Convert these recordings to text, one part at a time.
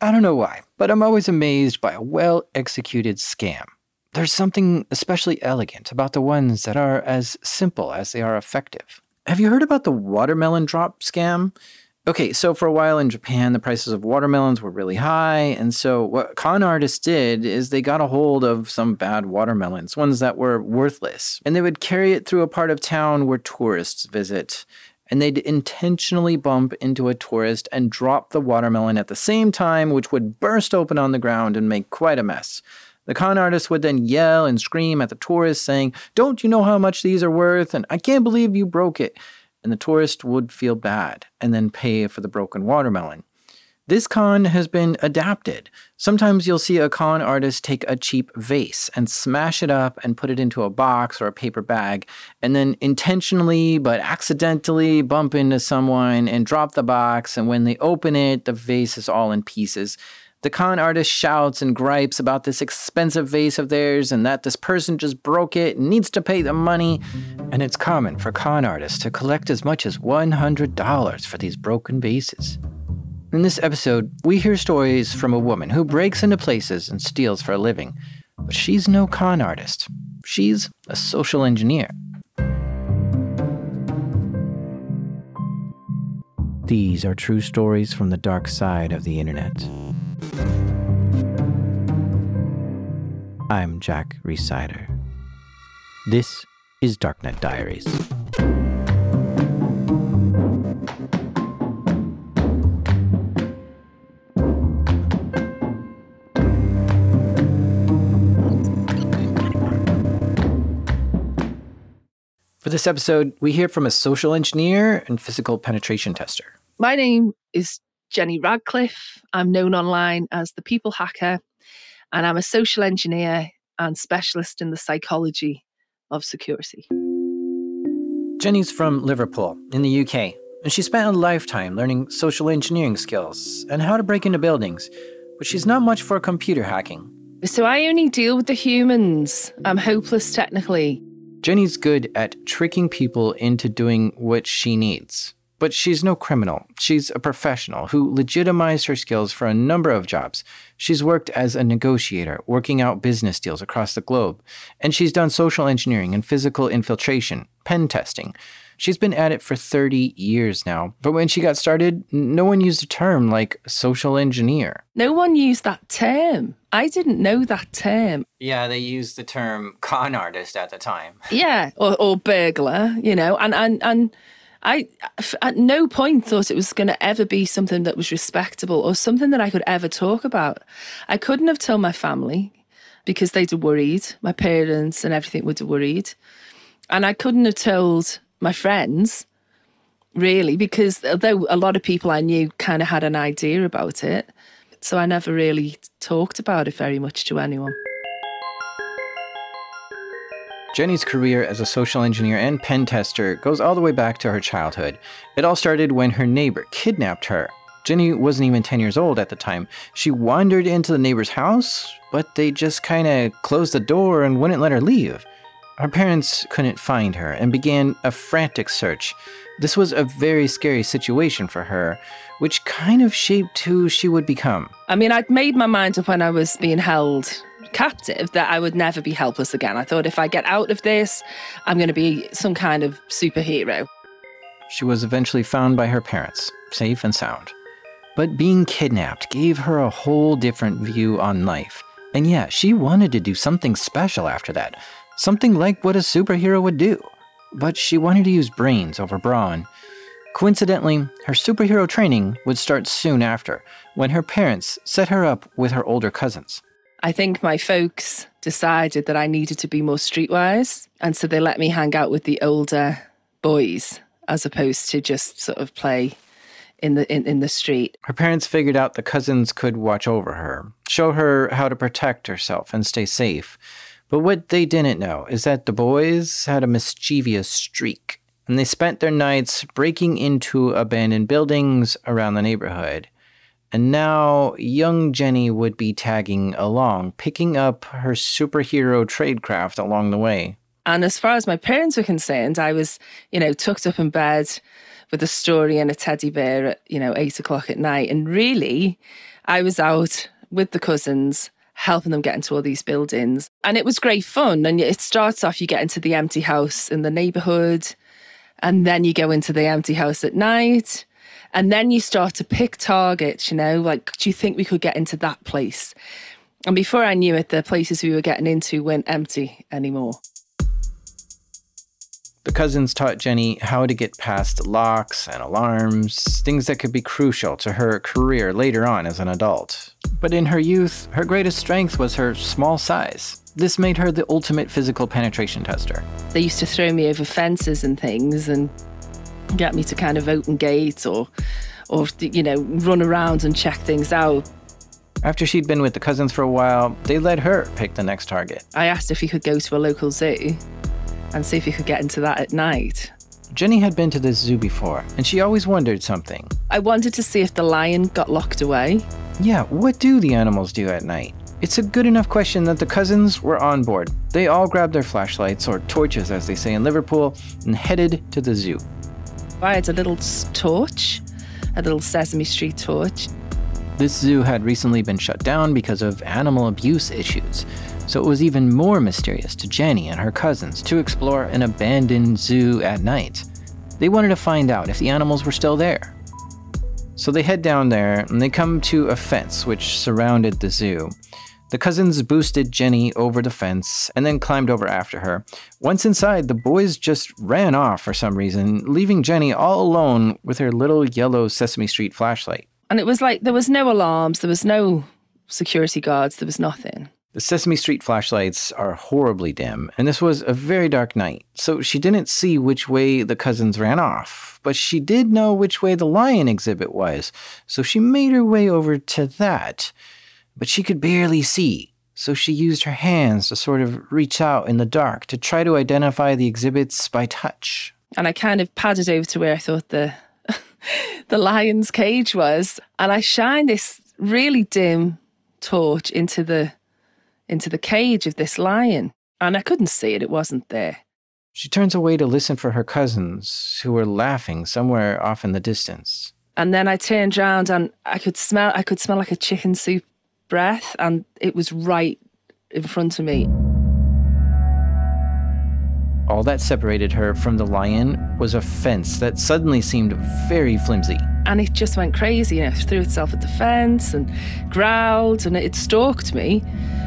I don't know why, but I'm always amazed by a well executed scam. There's something especially elegant about the ones that are as simple as they are effective. Have you heard about the watermelon drop scam? Okay, so for a while in Japan, the prices of watermelons were really high. And so, what con artists did is they got a hold of some bad watermelons, ones that were worthless, and they would carry it through a part of town where tourists visit. And they'd intentionally bump into a tourist and drop the watermelon at the same time, which would burst open on the ground and make quite a mess. The con artist would then yell and scream at the tourist, saying, Don't you know how much these are worth? And I can't believe you broke it and the tourist would feel bad and then pay for the broken watermelon. This con has been adapted. Sometimes you'll see a con artist take a cheap vase and smash it up and put it into a box or a paper bag, and then intentionally but accidentally bump into someone and drop the box. And when they open it, the vase is all in pieces. The con artist shouts and gripes about this expensive vase of theirs and that this person just broke it and needs to pay the money. And it's common for con artists to collect as much as $100 for these broken vases. In this episode, we hear stories from a woman who breaks into places and steals for a living. But she's no con artist, she's a social engineer. These are true stories from the dark side of the internet. I'm Jack Rhysider. This is Darknet Diaries. For this episode, we hear from a social engineer and physical penetration tester. My name is Jenny Radcliffe. I'm known online as the People Hacker, and I'm a social engineer and specialist in the psychology of security. Jenny's from Liverpool, in the UK, and she spent a lifetime learning social engineering skills and how to break into buildings, but she's not much for computer hacking. So I only deal with the humans. I'm hopeless technically. Jenny's good at tricking people into doing what she needs. But she's no criminal. She's a professional who legitimized her skills for a number of jobs. She's worked as a negotiator, working out business deals across the globe. And she's done social engineering and physical infiltration, pen testing. She's been at it for 30 years now. But when she got started, no one used a term like social engineer. No one used that term. I didn't know that term. Yeah, they used the term con artist at the time. Yeah, or, or burglar, you know, and, and, and, I at no point thought it was going to ever be something that was respectable or something that I could ever talk about. I couldn't have told my family because they'd have worried, my parents and everything would have worried. And I couldn't have told my friends really because although a lot of people I knew kind of had an idea about it, so I never really talked about it very much to anyone. Jenny's career as a social engineer and pen tester goes all the way back to her childhood. It all started when her neighbor kidnapped her. Jenny wasn't even 10 years old at the time. She wandered into the neighbor's house, but they just kind of closed the door and wouldn't let her leave. Her parents couldn't find her and began a frantic search. This was a very scary situation for her, which kind of shaped who she would become. I mean, I'd made my mind up when I was being held captive that I would never be helpless again. I thought if I get out of this, I'm going to be some kind of superhero. She was eventually found by her parents, safe and sound. But being kidnapped gave her a whole different view on life. And yeah, she wanted to do something special after that, something like what a superhero would do. But she wanted to use brains over brawn. Coincidentally, her superhero training would start soon after, when her parents set her up with her older cousins. I think my folks decided that I needed to be more streetwise. And so they let me hang out with the older boys as opposed to just sort of play in the in, in the street. Her parents figured out the cousins could watch over her, show her how to protect herself and stay safe. But what they didn't know is that the boys had a mischievous streak, and they spent their nights breaking into abandoned buildings around the neighborhood. And now young Jenny would be tagging along, picking up her superhero tradecraft along the way. And as far as my parents were concerned, I was, you know, tucked up in bed with a story and a teddy bear at, you know, eight o'clock at night. And really, I was out with the cousins helping them get into all these buildings. And it was great fun. And it starts off, you get into the empty house in the neighborhood, and then you go into the empty house at night. And then you start to pick targets, you know, like, do you think we could get into that place? And before I knew it, the places we were getting into weren't empty anymore. The cousins taught Jenny how to get past locks and alarms, things that could be crucial to her career later on as an adult. But in her youth, her greatest strength was her small size. This made her the ultimate physical penetration tester. They used to throw me over fences and things and get me to kind of open gates or, or you know, run around and check things out. After she'd been with the cousins for a while, they let her pick the next target. I asked if he could go to a local zoo and see if he could get into that at night. Jenny had been to this zoo before, and she always wondered something. I wanted to see if the lion got locked away. Yeah, what do the animals do at night? It's a good enough question that the cousins were on board. They all grabbed their flashlights, or torches as they say in Liverpool, and headed to the zoo. I had a little torch, a little Sesame Street torch. This zoo had recently been shut down because of animal abuse issues, so it was even more mysterious to Jenny and her cousins to explore an abandoned zoo at night. They wanted to find out if the animals were still there. So they head down there and they come to a fence which surrounded the zoo. The cousins boosted Jenny over the fence and then climbed over after her. Once inside, the boys just ran off for some reason, leaving Jenny all alone with her little yellow Sesame Street flashlight. And it was like there was no alarms, there was no security guards, there was nothing. The Sesame Street flashlights are horribly dim, and this was a very dark night, so she didn't see which way the cousins ran off. But she did know which way the lion exhibit was, so she made her way over to that but she could barely see, so she used her hands to sort of reach out in the dark to try to identify the exhibits by touch. And I kind of padded over to where I thought the the lion's cage was, and I shined this really dim torch into the into the cage of this lion, and I couldn't see it; it wasn't there. She turns away to listen for her cousins, who were laughing somewhere off in the distance. And then I turned around and I could smell I could smell like a chicken soup breath, and it was right in front of me. All that separated her from the lion was a fence that suddenly seemed very flimsy. And it just went crazy, you know, threw itself at the fence and growled and it stalked me.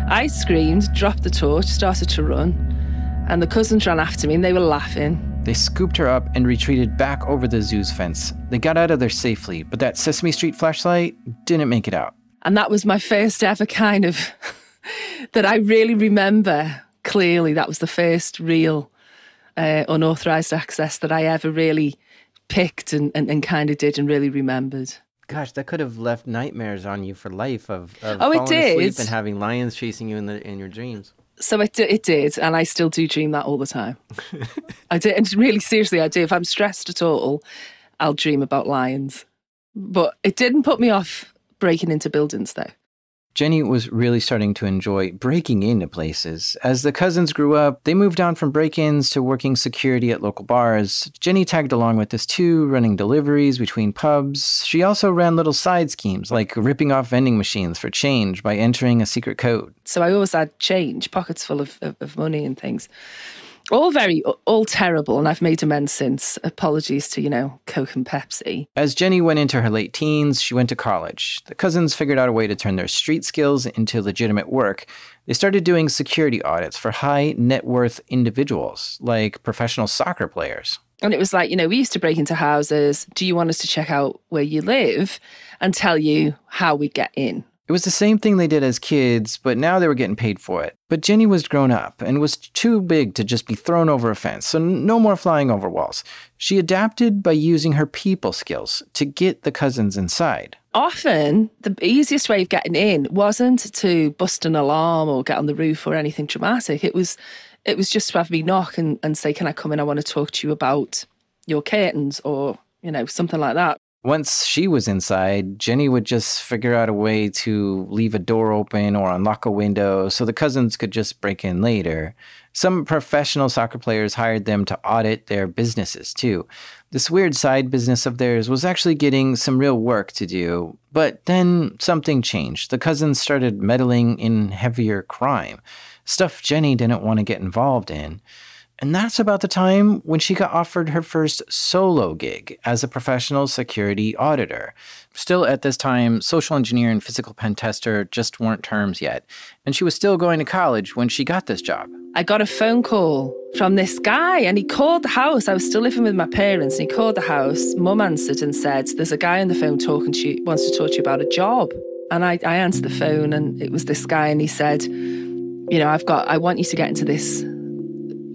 I screamed, dropped the torch, started to run, and the cousins ran after me and they were laughing. They scooped her up and retreated back over the zoo's fence. They got out of there safely, but that Sesame Street flashlight didn't make it out. And that was my first ever kind of that I really remember clearly. That was the first real uh, unauthorized access that I ever really picked and, and, and kind of did and really remembered. Gosh, that could have left nightmares on you for life of, of oh, it did. asleep and having lions chasing you in the in your dreams. So it it did, and I still do dream that all the time. I did, and really seriously, I do. If I'm stressed at all, I'll dream about lions. But it didn't put me off breaking into buildings, though. Jenny was really starting to enjoy breaking into places. As the cousins grew up, they moved on from break ins to working security at local bars. Jenny tagged along with this too, running deliveries between pubs. She also ran little side schemes like ripping off vending machines for change by entering a secret code. So I always had change, pockets full of, of, of money and things all very all terrible and i've made amends since. Apologies to you know coke and pepsi. As jenny went into her late teens she went to college. The cousins figured out a way to turn their street skills into legitimate work. They started doing security audits for high net worth individuals like professional soccer players. And it was like you know we used to break into houses do you want us to check out where you live and tell you how we get in it was the same thing they did as kids, but now they were getting paid for it. But Jenny was grown up and was too big to just be thrown over a fence, so no more flying over walls. She adapted by using her people skills to get the cousins inside. Often, the easiest way of getting in wasn't to bust an alarm or get on the roof or anything dramatic. It was it was just to have me knock and, and say, Can I come in? I want to talk to you about your curtains or, you know, something like that. Once she was inside, Jenny would just figure out a way to leave a door open or unlock a window so the cousins could just break in later. Some professional soccer players hired them to audit their businesses too. This weird side business of theirs was actually getting some real work to do, but then something changed. The cousins started meddling in heavier crime, stuff Jenny didn't want to get involved in. And that's about the time when she got offered her first solo gig as a professional security auditor. Still, at this time, social engineer and physical pen tester just weren't terms yet, and she was still going to college when she got this job. I got a phone call from this guy and he called the house. I was still living with my parents and he called the house. Mum answered and said, There's a guy on the phone talking to you, wants to talk to you about a job. And I, I answered the phone and it was this guy and he said, You know, I've got, I want you to get into this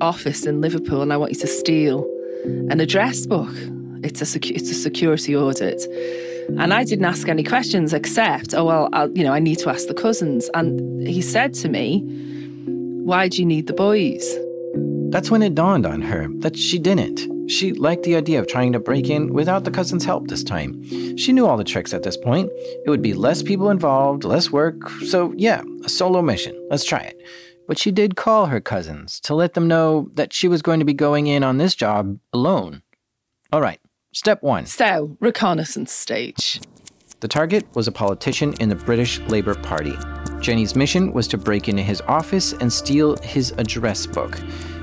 office in Liverpool and I want you to steal an address book. It's a, secu- it's a security audit. And I didn't ask any questions except, oh, well, I'll, you know, I need to ask the cousins. And he said to me, why do you need the boys? That's when it dawned on her that she didn't. She liked the idea of trying to break in without the cousins' help this time. She knew all the tricks at this point. It would be less people involved, less work, so yeah, a solo mission. Let's try it. But she did call her cousins to let them know that she was going to be going in on this job alone. All right, step one. So, reconnaissance stage. The target was a politician in the British Labour Party. Jenny's mission was to break into his office and steal his address book.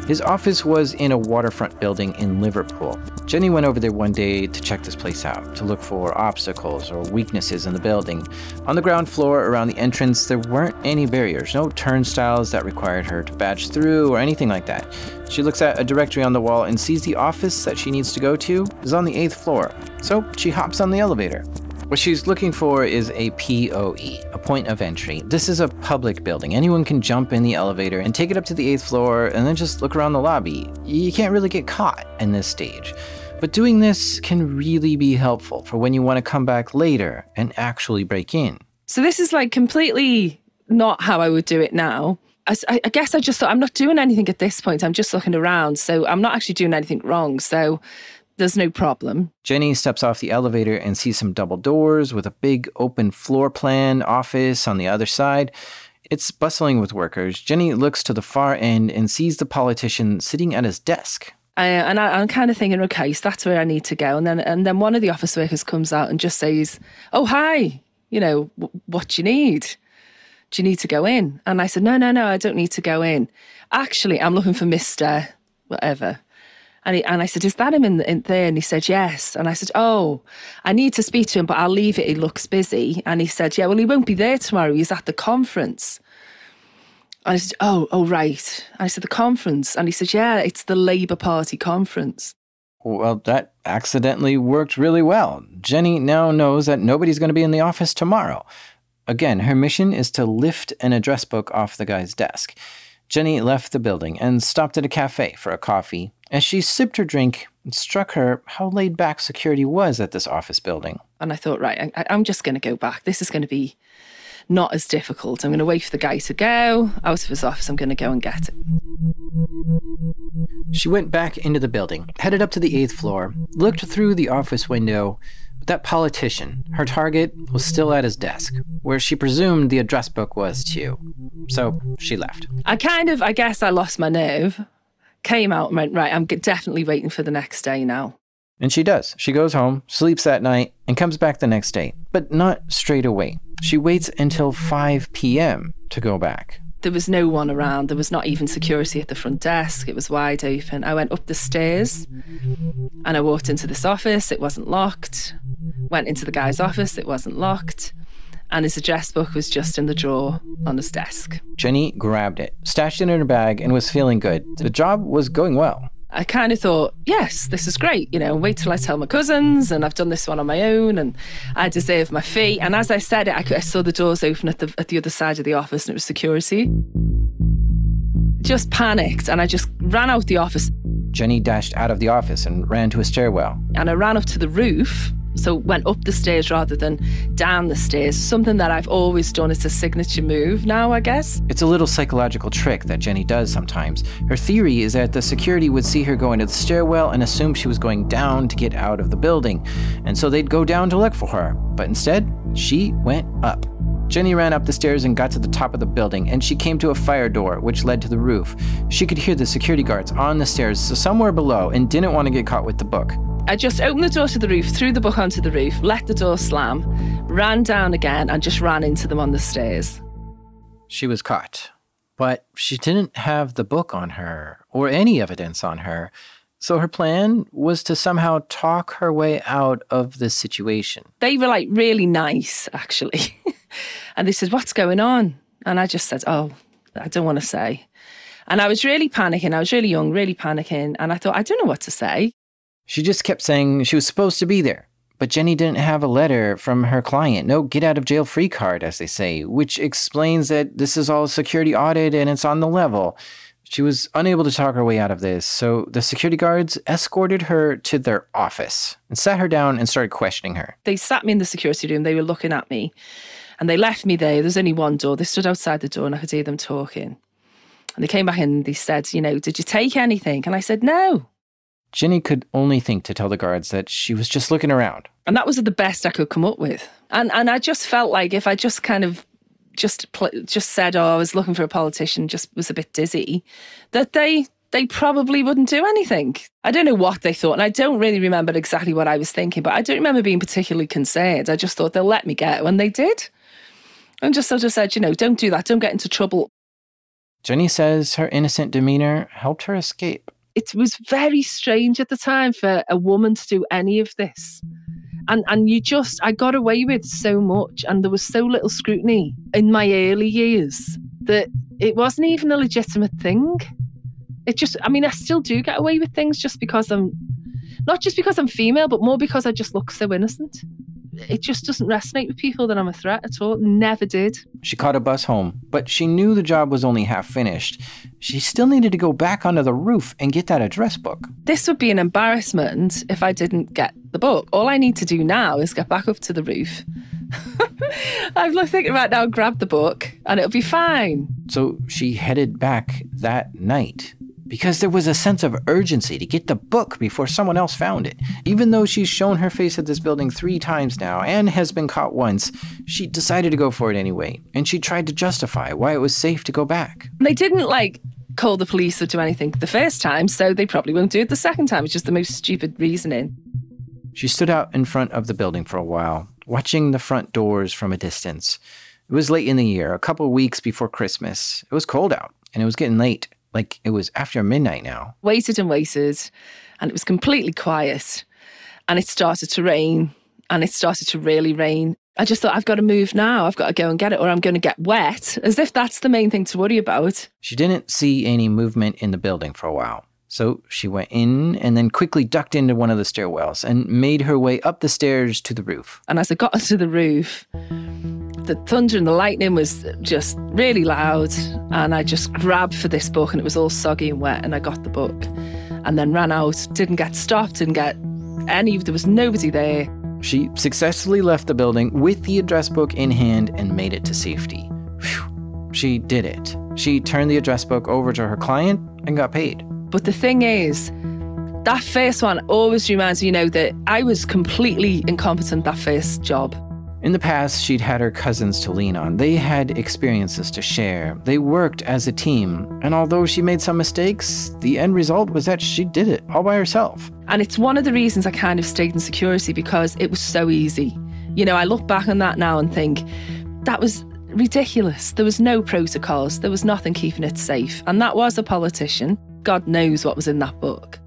His office was in a waterfront building in Liverpool. Jenny went over there one day to check this place out, to look for obstacles or weaknesses in the building. On the ground floor around the entrance, there weren't any barriers, no turnstiles that required her to badge through or anything like that. She looks at a directory on the wall and sees the office that she needs to go to is on the eighth floor. So she hops on the elevator. What she's looking for is a POE, a point of entry. This is a public building. Anyone can jump in the elevator and take it up to the eighth floor and then just look around the lobby. You can't really get caught in this stage. But doing this can really be helpful for when you want to come back later and actually break in. So, this is like completely not how I would do it now. I, I, guess I just thought I'm not doing anything at this point. I'm just looking around. So, I'm not actually doing anything wrong. So, there's no problem. Jenny steps off the elevator and sees some double doors with a big open floor plan office on the other side. It's bustling with workers. Jenny looks to the far end and sees the politician sitting at his desk. Uh, and I, am kind of thinking, okay, so that's where I need to go. And then, and then one of the office workers comes out and just says, "Oh, hi, you know, w- what do you need? Do you need to go in?" And I said, "No, no, no, I don't need to go in. Actually, I'm looking for Mister whatever." And, he, and I said, Is that him in, in, there? And he said, Yes. And I said, Oh, I need to speak to him, but I'll leave it. He looks busy. And he said, Yeah, well, he won't be there tomorrow. He's at the conference. And I said, Oh, oh, right. And I said, The conference. And he said, Yeah, it's the Labour Party conference. Well, that accidentally worked really well. Jenny now knows that nobody's going to be in the office tomorrow. Again, her mission is to lift an address book off the guy's desk. Jenny left the building and stopped at a cafe for a coffee. As she sipped her drink, it struck her how laid back security was at this office building. And I thought, right, I, am just going to go back. This is going to be not as difficult. I'm going to wait for the guy to go out of his office. I'm going to go and get it. She went back into the building, headed up to the eighth floor, looked through the office window, But that politician, her target, was still at his desk, where she presumed the address book was too. So she left. I kind of, I guess I lost my nerve, came out and went, right, I'm definitely waiting for the next day now. And she does. She goes home, sleeps that night, and comes back the next day. But not straight away. She waits until 5 p.m. to go back. There was no one around. There was not even security at the front desk. It was wide open. I went up the stairs and I walked into this office. It wasn't locked. Went into the guy's office. It wasn't locked. And his address book was just in the drawer on his desk. Jenny grabbed it, stashed it in her bag, and was feeling good. The job was going well. I kind of thought, yes, this is great. You know, wait till I tell my cousins, and I've done this one on my own, and I deserve my fee. And as I said it, I, could, I saw the doors open at the at the other side of the office, and it was security. Just panicked, and I just ran out the office. Jenny dashed out of the office and ran to a stairwell. And I ran up to the roof So went up the stairs rather than down the stairs. Something that I've always done. It's a signature move now, I guess. It's a little psychological trick that Jenny does sometimes. Her theory is that the security would see her go into the stairwell and assume she was going down to get out of the building, and so they'd go down to look for her. But instead, she went up. Jenny ran up the stairs and got to the top of the building, and she came to a fire door which led to the roof. She could hear the security guards on the stairs, so somewhere below, and didn't want to get caught with the book. I just opened the door to the roof, threw the book onto the roof, let the door slam, ran down again, and just ran into them on the stairs. She was caught, but she didn't have the book on her or any evidence on her. So her plan was to somehow talk her way out of the situation. They were like really nice, actually. and they said, What's going on? And I just said, Oh, I don't want to say. And I was really panicking. I was really young, really panicking. And I thought, I don't know what to say. She just kept saying she was supposed to be there. But Jenny didn't have a letter from her client, no get out of jail free card, as they say, which explains that this is all a security audit and it's on the level. She was unable to talk her way out of this, so the security guards escorted her to their office and sat her down and started questioning her. They sat me in the security room, they were looking at me, and they left me there. There's only one door. They stood outside the door and I could hear them talking. And they came back in and they said, You know, did you take anything? And I said, No. Jenny could only think to tell the guards that she was just looking around. And that was the best I could come up with. And and I just felt like if I just kind of just just said, "Oh, I was looking for a politician," just was a bit dizzy, that they they probably wouldn't do anything. I don't know what they thought, and I don't really remember exactly what I was thinking, but I don't remember being particularly concerned. I just thought they'll let me get when they did, and just sort of said, you know, don't do that, don't get into trouble. Jenny says her innocent demeanor helped her escape. It was very strange at the time for a woman to do any of this. And and you just I got away with so much and there was so little scrutiny in my early years that it wasn't even a legitimate thing. It just I mean I still do get away with things just because I'm not just because I'm female but more because I just look so innocent it just doesn't resonate with people that I'm a threat at all. Never did. She caught a bus home, but she knew the job was only half finished. She still needed to go back onto the roof and get that address book. This would be an embarrassment if I didn't get the book. All I need to do now is get back up to the roof. I'm thinking right now, grab the book, and it'll be fine. So she headed back that night because there was a sense of urgency to get the book before someone else found it. Even though she's shown her face at this building three times now and has been caught once, she decided to go for it anyway, and she tried to justify why it was safe to go back. They didn't like call the police or do anything the first time, so they probably won't do it the second time. It's just the most stupid reasoning. She stood out in front of the building for a while, watching the front doors from a distance. It was late in the year, a couple weeks before Christmas. It was cold out, and it was getting late. Like it was after midnight now. Waited and waited, and it was completely quiet. And it started to rain, and it started to really rain. I just thought, I've got to move now. I've got to go and get it, or I'm going to get wet, as if that's the main thing to worry about. She didn't see any movement in the building for a while. So she went in and then quickly ducked into one of the stairwells and made her way up the stairs to the roof. And as I got to the roof, the thunder and the lightning was just really loud. And I just grabbed for this book and it was all soggy and wet. And I got the book and then ran out, didn't get stopped, didn't get any, there was nobody there. She successfully left the building with the address book in hand and made it to safety. Whew. She did it. She turned the address book over to her client and got paid. But the thing is, that first one always reminds me, you know, that I was completely incompetent that first job. In the past, she'd had her cousins to lean on. They had experiences to share. They worked as a team. And although she made some mistakes, the end result was that she did it all by herself. And it's one of the reasons I kind of stayed in security because it was so easy. You know, I look back on that now and think that was ridiculous. There was no protocols, there was nothing keeping it safe. And that was a politician. God knows what was in that book.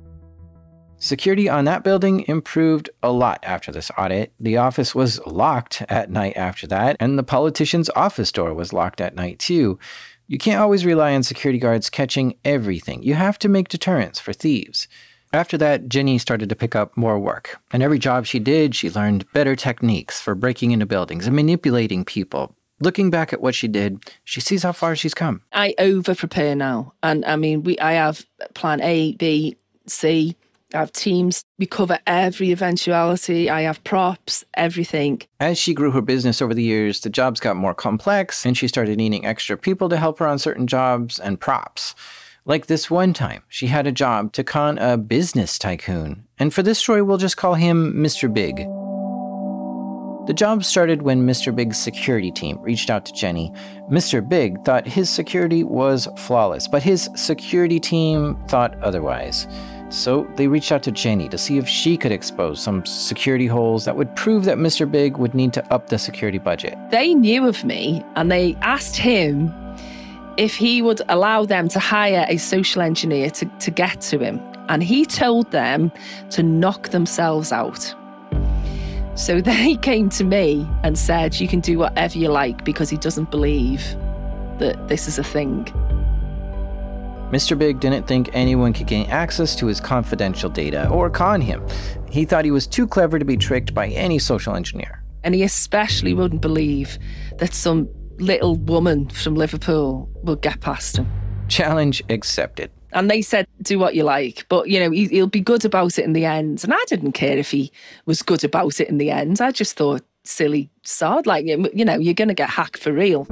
Security on that building improved a lot after this audit. The office was locked at night after that, and the politician's office door was locked at night too. You can't always rely on security guards catching everything. You have to make deterrence for thieves. After that, Jenny started to pick up more work. And every job she did, she learned better techniques for breaking into buildings and manipulating people. Looking back at what she did, she sees how far she's come. I over prepare now. And I mean, we I have plan A, B, C, I have teams. We cover every eventuality. I have props, everything. As she grew her business over the years, the jobs got more complex and she started needing extra people to help her on certain jobs and props. Like this one time, she had a job to con a business tycoon. And for this story, we'll just call him Mr. Big. The job started when Mr. Big's security team reached out to Jenny. Mr. Big thought his security was flawless, but his security team thought otherwise. So they reached out to Jenny to see if she could expose some security holes that would prove that Mr. Big would need to up the security budget. They knew of me and they asked him if he would allow them to hire a social engineer to, to get to him. And he told them to knock themselves out. So they came to me and said, You can do whatever you like because he doesn't believe that this is a thing. Mr. Big didn't think anyone could gain access to his confidential data or con him. He thought he was too clever to be tricked by any social engineer. And he especially wouldn't believe that some little woman from Liverpool would get past him. Challenge accepted. And they said, do what you like, but you know, he, he'll be good about it in the end. And I didn't care if he was good about it in the end. I just thought, silly sod, like, you know, you're going to get hacked for real.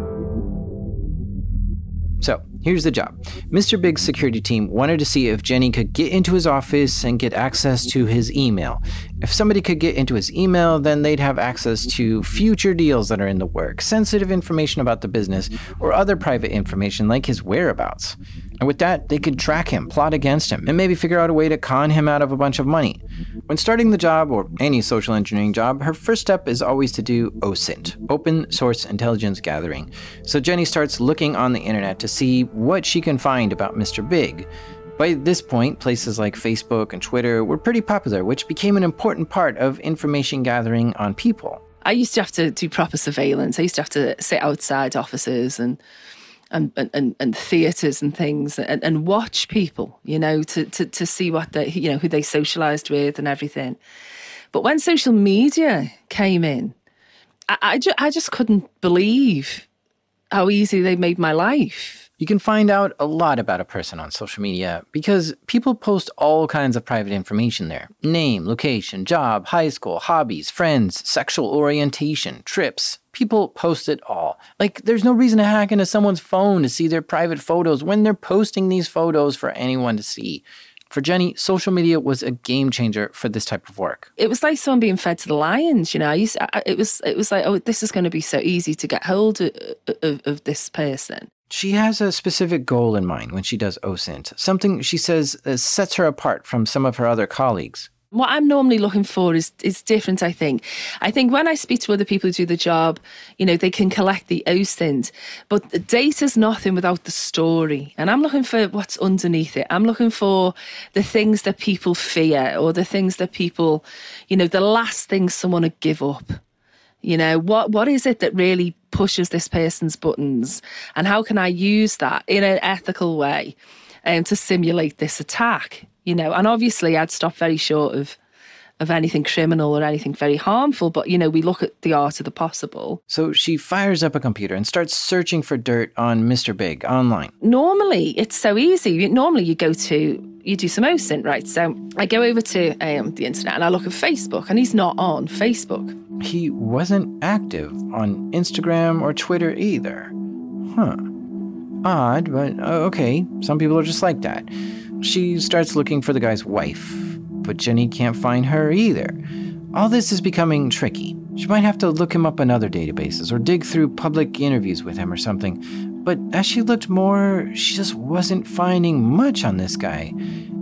So here's the job Mr. Big's security team wanted to see if Jenny could get into his office and get access to his email. If somebody could get into his email, then they'd have access to future deals that are in the work, sensitive information about the business, or other private information like his whereabouts. And with that, they could track him, plot against him, and maybe figure out a way to con him out of a bunch of money. When starting the job, or any social engineering job, her first step is always to do OSINT, Open Source Intelligence Gathering. So Jenny starts looking on the internet to see what she can find about Mr. Big. By this point, places like Facebook and Twitter were pretty popular, which became an important part of information gathering on people. I used to have to do proper surveillance. I used to have to sit outside offices and and and, and theatres and things and, and watch people, you know, to, to, to see what they, you know, who they socialised with and everything. But when social media came in, I, I, ju- I just couldn't believe how easy they made my life. You can find out a lot about a person on social media because people post all kinds of private information there name, location, job, high school, hobbies, friends, sexual orientation, trips. People post it all. Like, there's no reason to hack into someone's phone to see their private photos when they're posting these photos for anyone to see. For Jenny, social media was a game changer for this type of work. It was like someone being fed to the lions, you know. I used, I, it was, it was like, oh, this is going to be so easy to get hold of, of, of this person. She has a specific goal in mind when she does OSINT, something she says uh, sets her apart from some of her other colleagues. What I'm normally looking for is is different, I think. I think when I speak to other people who do the job, you know, they can collect the OSINT, but the data's nothing without the story. And I'm looking for what's underneath it. I'm looking for the things that people fear or the things that people, you know, the last thing someone would give up. You know, what what is it that really pushes this person's buttons? And how can I use that in an ethical way um, to simulate this attack? you know, and obviously I'd stop very short of of anything criminal or anything very harmful, but you know, we look at the art of the possible. So she fires up a computer and starts searching for dirt on Mr. Big online. Normally, it's so easy. Normally, you go to you do some OSINT, right? So I go over to um, the internet and I look at Facebook, and he's not on Facebook. He wasn't active on Instagram or Twitter either. Huh. Odd, but uh, okay. Some people are just like that. She starts looking for the guy's wife, but Jenny can't find her either. All this is becoming tricky. She might have to look him up in other databases or dig through public interviews with him or something. But as she looked more, she just wasn't finding much on this guy.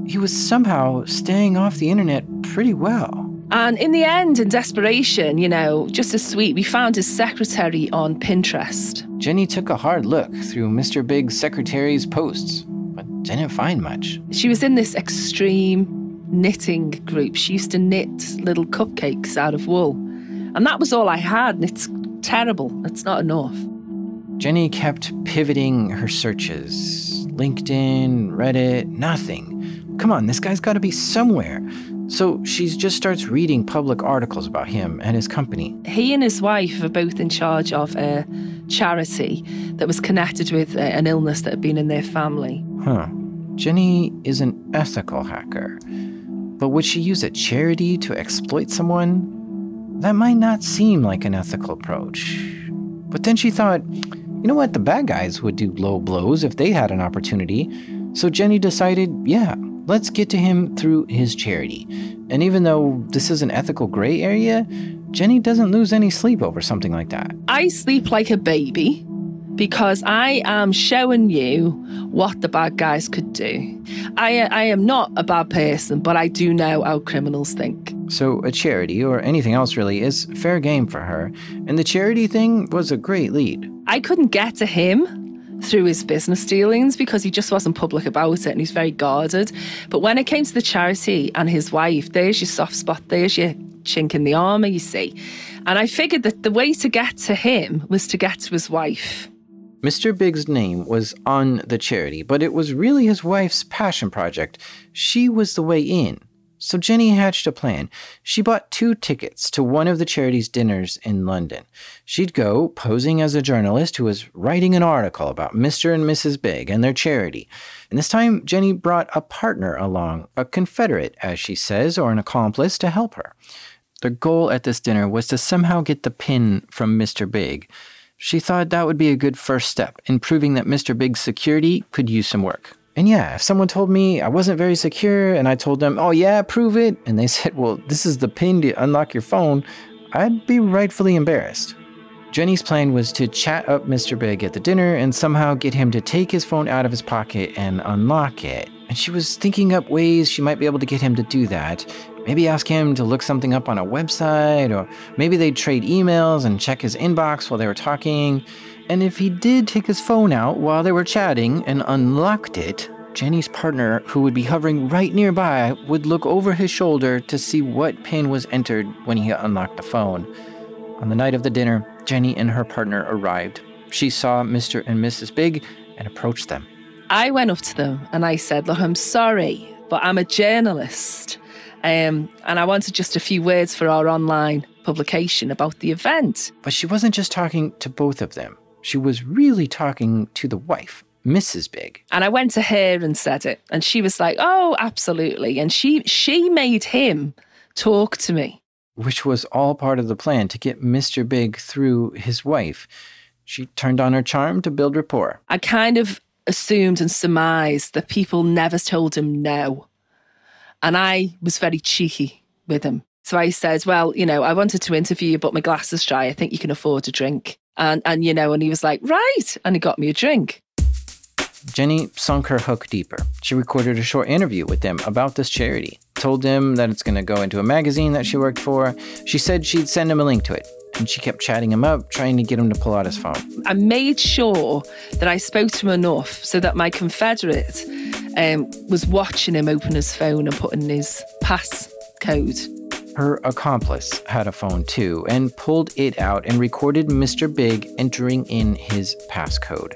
He was somehow staying off the internet pretty well. And in the end, in desperation, you know, just as sweet, we found his secretary on Pinterest. Jenny took a hard look through Mr. Big's secretary's posts but didn't find much. She was in this extreme knitting group. She used to knit little cupcakes out of wool. And that was all I had, and it's terrible. It's not enough. Jenny kept pivoting her searches LinkedIn, Reddit, nothing. Come on, this guy's got to be somewhere. So she just starts reading public articles about him and his company. He and his wife are both in charge of a charity that was connected with uh, an illness that had been in their family. Huh. Jenny is an ethical hacker. But would she use a charity to exploit someone? That might not seem like an ethical approach. But then she thought, you know what, the bad guys would do low blows if they had an opportunity. So Jenny decided, yeah, let's get to him through his charity. And even though this is an ethical gray area, Jenny doesn't lose any sleep over something like that. I sleep like a baby because I am showing you what the bad guys could do. I, I am not a bad person, but I do know how criminals think. So, a charity, or anything else really, is fair game for her. And the charity thing was a great lead. I couldn't get to him through his business dealings because he just wasn't public about it and he's very guarded. But when it came to the charity and his wife, there's your soft spot, there's your chink in the armour, you see. And I figured that the way to get to him was to get to his wife. Mr. Big's name was on the charity, but it was really his wife's passion project. She was the way in. So Jenny hatched a plan. She bought two tickets to one of the charity's dinners in London. She'd go posing as a journalist who was writing an article about Mr. and Mrs. Big and their charity. And this time, Jenny brought a partner along, a confederate, as she says, or an accomplice to help her. The goal at this dinner was to somehow get the pin from Mr. Big. She thought that would be a good first step in proving that Mr. Big's security could use some work. And yeah, if someone told me I wasn't very secure and I told them, oh yeah, prove it, and they said, well, this is the pin to unlock your phone, I'd be rightfully embarrassed. Jenny's plan was to chat up Mr. Big at the dinner and somehow get him to take his phone out of his pocket and unlock it. And she was thinking up ways she might be able to get him to do that. Maybe ask him to look something up on a website, or maybe they'd trade emails and check his inbox while they were talking. And if he did take his phone out while they were chatting and unlocked it, Jenny's partner, who would be hovering right nearby, would look over his shoulder to see what pin was entered when he unlocked the phone. On the night of the dinner, Jenny and her partner arrived. She saw Mr. and Mrs. Big and approached them. I went up to them and I said, Look, I'm sorry, but I'm a journalist. Um, and I wanted just a few words for our online publication about the event. But she wasn't just talking to both of them. She was really talking to the wife, Mrs. Big. And I went to her and said it, and she was like, "Oh, absolutely." And she she made him talk to me, which was all part of the plan to get Mr. Big through his wife. She turned on her charm to build rapport. I kind of assumed and surmised that people never told him no. And I was very cheeky with him. So I said, Well, you know, I wanted to interview you, but my glass is dry. I think you can afford a drink. And, and you know, and he was like, Right. And he got me a drink. Jenny sunk her hook deeper. She recorded a short interview with them about this charity, told them that it's going to go into a magazine that she worked for. She said she'd send him a link to it, and she kept chatting him up, trying to get him to pull out his phone. I made sure that I spoke to him enough so that my confederate um, was watching him open his phone and put in his pass code. Her accomplice had a phone too and pulled it out and recorded Mr. Big entering in his passcode.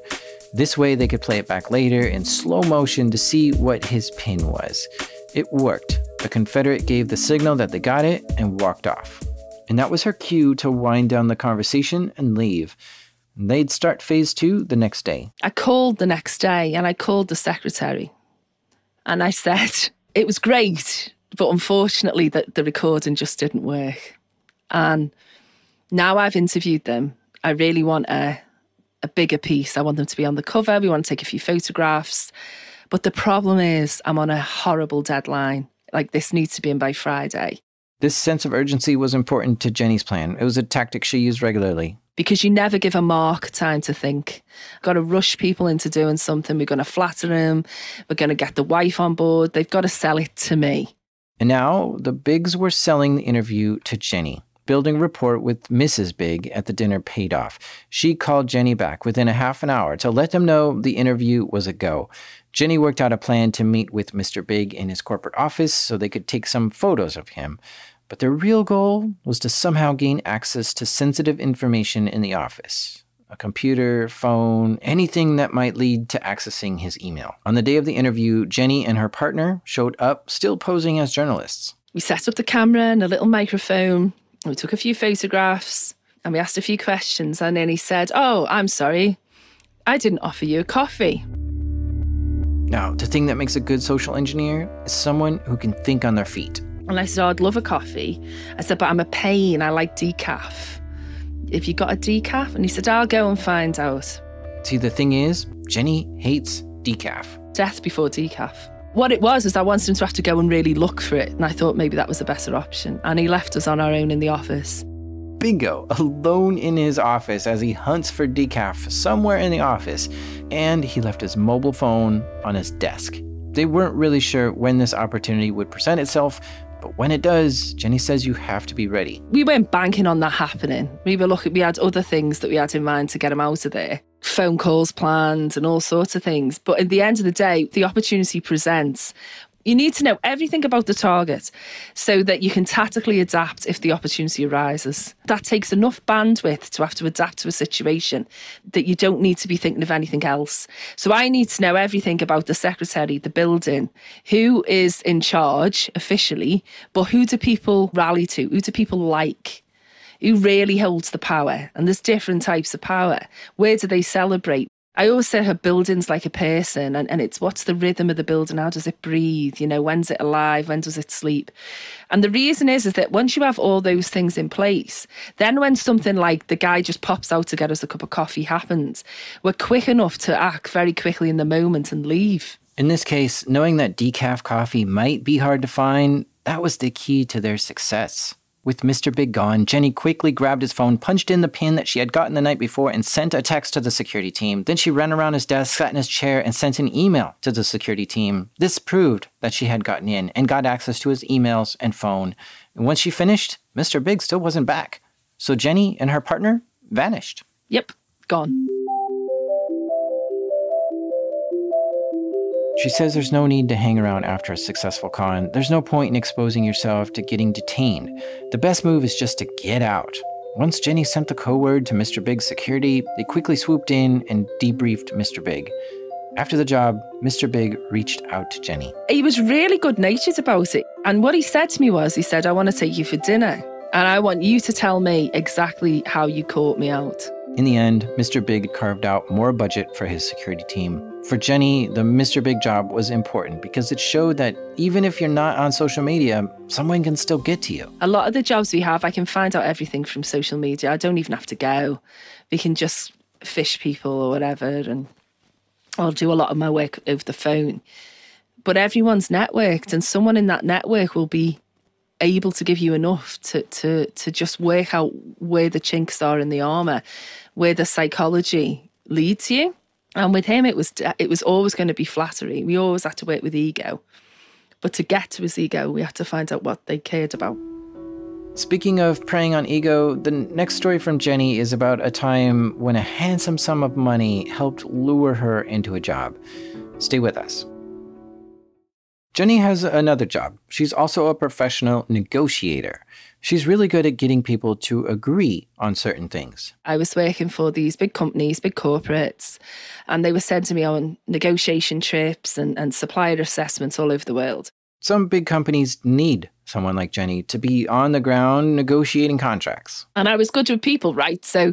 This way, they could play it back later in slow motion to see what his pin was. It worked. The Confederate gave the signal that they got it and walked off. And that was her cue to wind down the conversation and leave. They'd start phase two the next day. I called the next day and I called the secretary and I said, it was great, but unfortunately, that the recording just didn't work. And now I've interviewed them, I really want a, a bigger piece. I want them to be on the cover. We want to take a few photographs. But the problem is, I'm on a horrible deadline. Like, this needs to be in by Friday. This sense of urgency was important to Jenny's plan. It was a tactic she used regularly because you never give a mark time to think. Got to rush people into doing something. We're going to flatter them. We're going to get the wife on board. They've got to sell it to me. And now the Bigs were selling the interview to Jenny. Building rapport with Mrs. Big at the dinner paid off. She called Jenny back within a half an hour to let them know the interview was a go. Jenny worked out a plan to meet with Mr. Big in his corporate office so they could take some photos of him. But their real goal was to somehow gain access to sensitive information in the office a computer, phone, anything that might lead to accessing his email. On the day of the interview, Jenny and her partner showed up, still posing as journalists. We set up the camera and a little microphone. We took a few photographs and we asked a few questions. And then he said, Oh, I'm sorry, I didn't offer you a coffee. Now, the thing that makes a good social engineer is someone who can think on their feet. And I said, oh, I'd love a coffee. I said, but I'm a pain. I like decaf. If you got a decaf? And he said, I'll go and find out. See, the thing is, Jenny hates decaf. Death before decaf. What it was is I wanted him to have to go and really look for it. And I thought maybe that was a better option. And he left us on our own in the office. Bingo, alone in his office as he hunts for decaf somewhere in the office. And he left his mobile phone on his desk. They weren't really sure when this opportunity would present itself, but when it does, Jenny says you have to be ready. We weren't banking on that happening. We were looking, we had other things that we had in mind to get him out of there phone calls planned and all sorts of things. But at the end of the day, the opportunity presents you need to know everything about the target so that you can tactically adapt if the opportunity arises. That takes enough bandwidth to have to adapt to a situation that you don't need to be thinking of anything else. So I need to know everything about the secretary, the building, who is in charge officially, but who do people rally to? Who do people like? Who really holds the power. And there's different types of power. Where do they celebrate? I always say her building's like a person, and, and it's what's the rhythm of the building? How does it breathe? You know, when's it alive? When does it sleep? And the reason is, is that once you have all those things in place, then when something like the guy just pops out to get us a cup of coffee happens, we're quick enough to act very quickly in the moment and leave. In this case, knowing that decaf coffee might be hard to find, that was the key to their success. With Mr. Big gone, Jenny quickly grabbed his phone, punched in the pin that she had gotten the night before, and sent a text to the security team. Then she ran around his desk, sat in his chair, and sent an email to the security team. This proved that she had gotten in and got access to his emails and phone. And once she finished, Mr. Big still wasn't back. So Jenny and her partner vanished. Yep, gone. She says there's no need to hang around after a successful con. There's no point in exposing yourself to getting detained. The best move is just to get out. Once Jenny sent the code word to Mr. Big's security, they quickly swooped in and debriefed Mr. Big. After the job, Mr. Big reached out to Jenny. He was really good natured about it. And what he said to me was, he said, I want to take you for dinner. And I want you to tell me exactly how you caught me out. In the end, Mr. Big carved out more budget for his security team. For Jenny, the Mr. Big job was important because it showed that even if you're not on social media, someone can still get to you. A lot of the jobs we have, I can find out everything from social media. I don't even have to go. We can just phish people or whatever, and I'll do a lot of my work over the phone. But everyone's networked, and someone in that network will be able to give you enough to to to just work out where the chinks are in the armor, where the psychology leads you. And with him, it was it was always going to be flattery. We always had to work with ego, but to get to his ego, we had to find out what they cared about. Speaking of preying on ego, the next story from Jenny is about a time when a handsome sum of money helped lure her into a job. Stay with us. Jenny has another job. She's also a professional negotiator. She's really good at getting people to agree on certain things. I was working for these big companies, big corporates, and they were sending me on negotiation trips and, and supplier assessments all over the world. Some big companies need someone like Jenny to be on the ground negotiating contracts. And I was good with people, right? So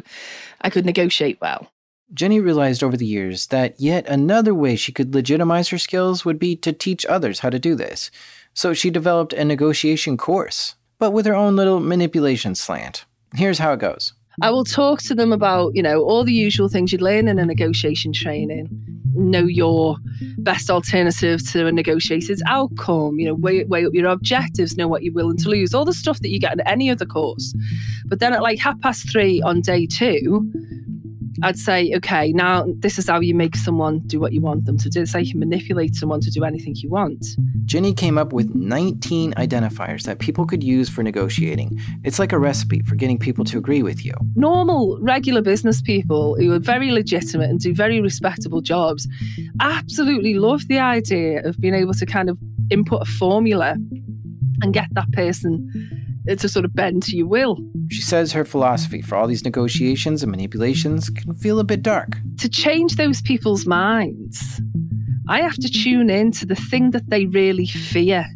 I could negotiate well. Jenny realized over the years that yet another way she could legitimize her skills would be to teach others how to do this. So she developed a negotiation course, but with her own little manipulation slant. Here's how it goes. I will talk to them about, you know, all the usual things you'd learn in a negotiation training. Know your best alternative to a negotiated outcome, you know, weigh, weigh up your objectives, know what you're willing to lose, all the stuff that you get in any other course. But then at like half past three on day two, I'd say, okay, now this is how you make someone do what you want them to do. It's how you manipulate someone to do anything you want. Jenny came up with 19 identifiers that people could use for negotiating. It's like a recipe for getting people to agree with you. Normal, regular business people who are very legitimate and do very respectable jobs absolutely love the idea of being able to kind of input a formula and get that person to sort of bend to your will. She says her philosophy for all these negotiations and manipulations can feel a bit dark. To change those people's minds, I have to tune in to the thing that they really fear.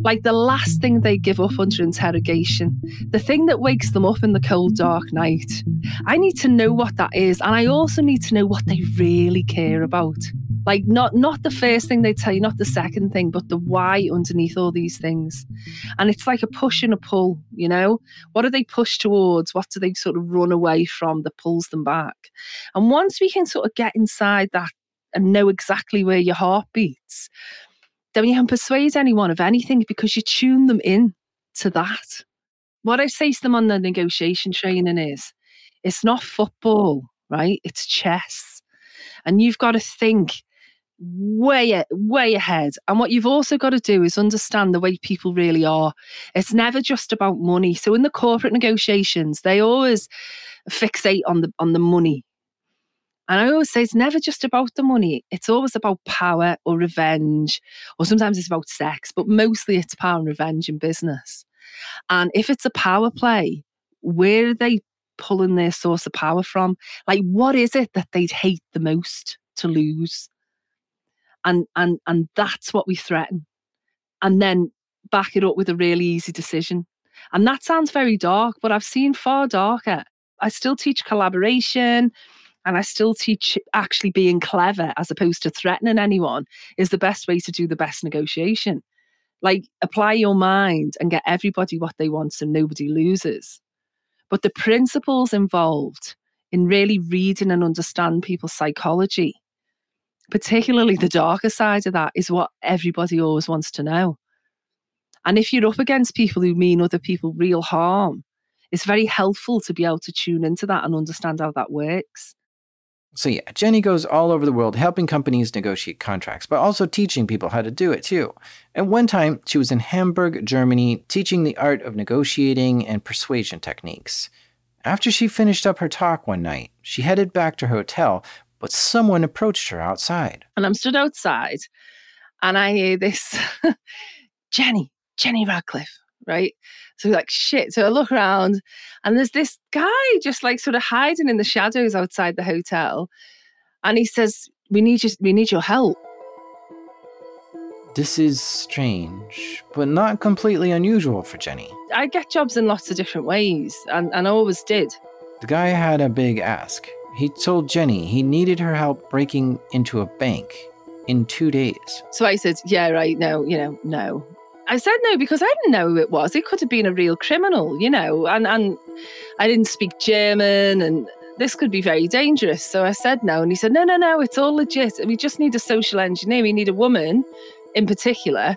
Like the last thing they give up under interrogation, the thing that wakes them up in the cold, dark night. I need to know what that is, and I also need to know what they really care about. Like not not the first thing they tell you, not the second thing, but the why underneath all these things. And it's like a push and a pull, you know? What do they push towards? What do they sort of run away from that pulls them back? And once we can sort of get inside that and know exactly where your heart beats, then you can persuade anyone of anything because you tune them in to that. What I say to them on the negotiation training is it's not football, right? It's chess. And you've got to think way way ahead and what you've also got to do is understand the way people really are it's never just about money so in the corporate negotiations they always fixate on the on the money and I always say it's never just about the money. It's always about power or revenge, or sometimes it's about sex, but mostly it's power and revenge in business. And if it's a power play, where are they pulling their source of power from? Like, what is it that they'd hate the most to lose? And and and that's what we threaten. And then back it up with a really easy decision. And that sounds very dark but i've seen far darker. I still teach collaboration and i still teach actually being clever as opposed to threatening anyone is the best way to do the best negotiation. Like apply your mind and get everybody what they want so nobody loses. But the principles involved in really reading and understand people's psychology particularly the darker side of that, is what everybody always wants to know. And if you're up against people who mean other people real harm, it's very helpful to be able to tune into that and understand how that works. So, yeah, Jenny goes all over the world helping companies negotiate contracts, but also teaching people how to do it too. At one time, she was in Hamburg, Germany, teaching the art of negotiating and persuasion techniques. After she finished up her talk one night, she headed back to her hotel but someone approached her outside. And I'm stood outside and I hear this Jenny, Jenny Radcliffe, right? So like shit. So I look around and there's this guy just like sort of hiding in the shadows outside the hotel. And he says, We need you we need your help. This is strange, but not completely unusual for Jenny. I get jobs in lots of different ways, and, and I always did. The guy had a big ask. He told Jenny he needed her help breaking into a bank in two days. So I said, Yeah, right, no, you know, no. I said no because I didn't know who it was. It could have been a real criminal, you know, and, and I didn't speak German and this could be very dangerous. So I said no. And he said, No, no, no, it's all legit. We just need a social engineer. We need a woman in particular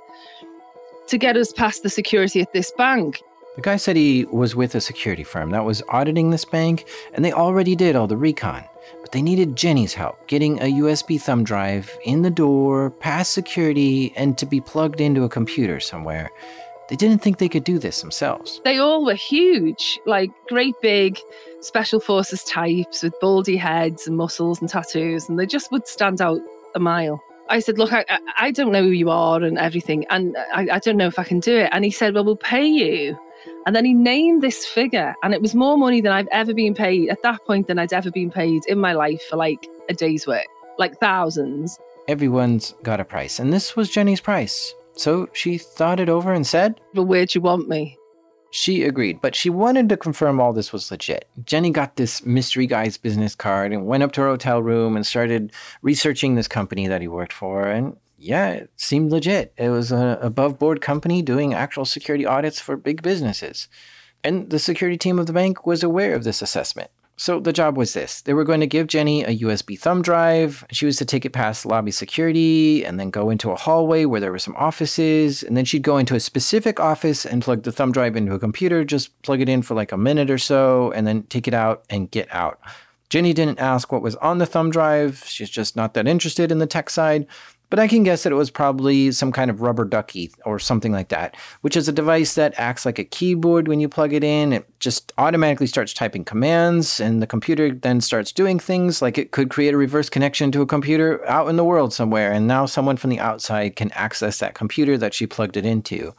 to get us past the security at this bank. The guy said he was with a security firm that was auditing this bank, and they already did all the recon. But they needed Jenny's help getting a USB thumb drive in the door, past security, and to be plugged into a computer somewhere. They didn't think they could do this themselves. They all were huge, like great big special forces types with baldy heads and muscles and tattoos, and they just would stand out a mile. I said, Look, I, I don't know who you are and everything, and I, I don't know if I can do it. And he said, Well, we'll pay you and then he named this figure, and it was more money than I've ever been paid at that point than I'd ever been paid in my life for like a day's work, like thousands. Everyone's got a price, and this was Jenny's price. So she thought it over and said, Well, where'd you want me? She agreed, but she wanted to confirm all this was legit. Jenny got this mystery guy's business card and went up to her hotel room and started researching this company that he worked for. And yeah, it seemed legit. It was an above board company doing actual security audits for big businesses. And the security team of the bank was aware of this assessment. So the job was this they were going to give Jenny a USB thumb drive. She was to take it past lobby security and then go into a hallway where there were some offices. And then she'd go into a specific office and plug the thumb drive into a computer, just plug it in for like a minute or so, and then take it out and get out. Jenny didn't ask what was on the thumb drive. She's just not that interested in the tech side. But I can guess that it was probably some kind of rubber ducky or something like that, which is a device that acts like a keyboard when you plug it in. It just automatically starts typing commands, and the computer then starts doing things like it could create a reverse connection to a computer out in the world somewhere. And now someone from the outside can access that computer that she plugged it into.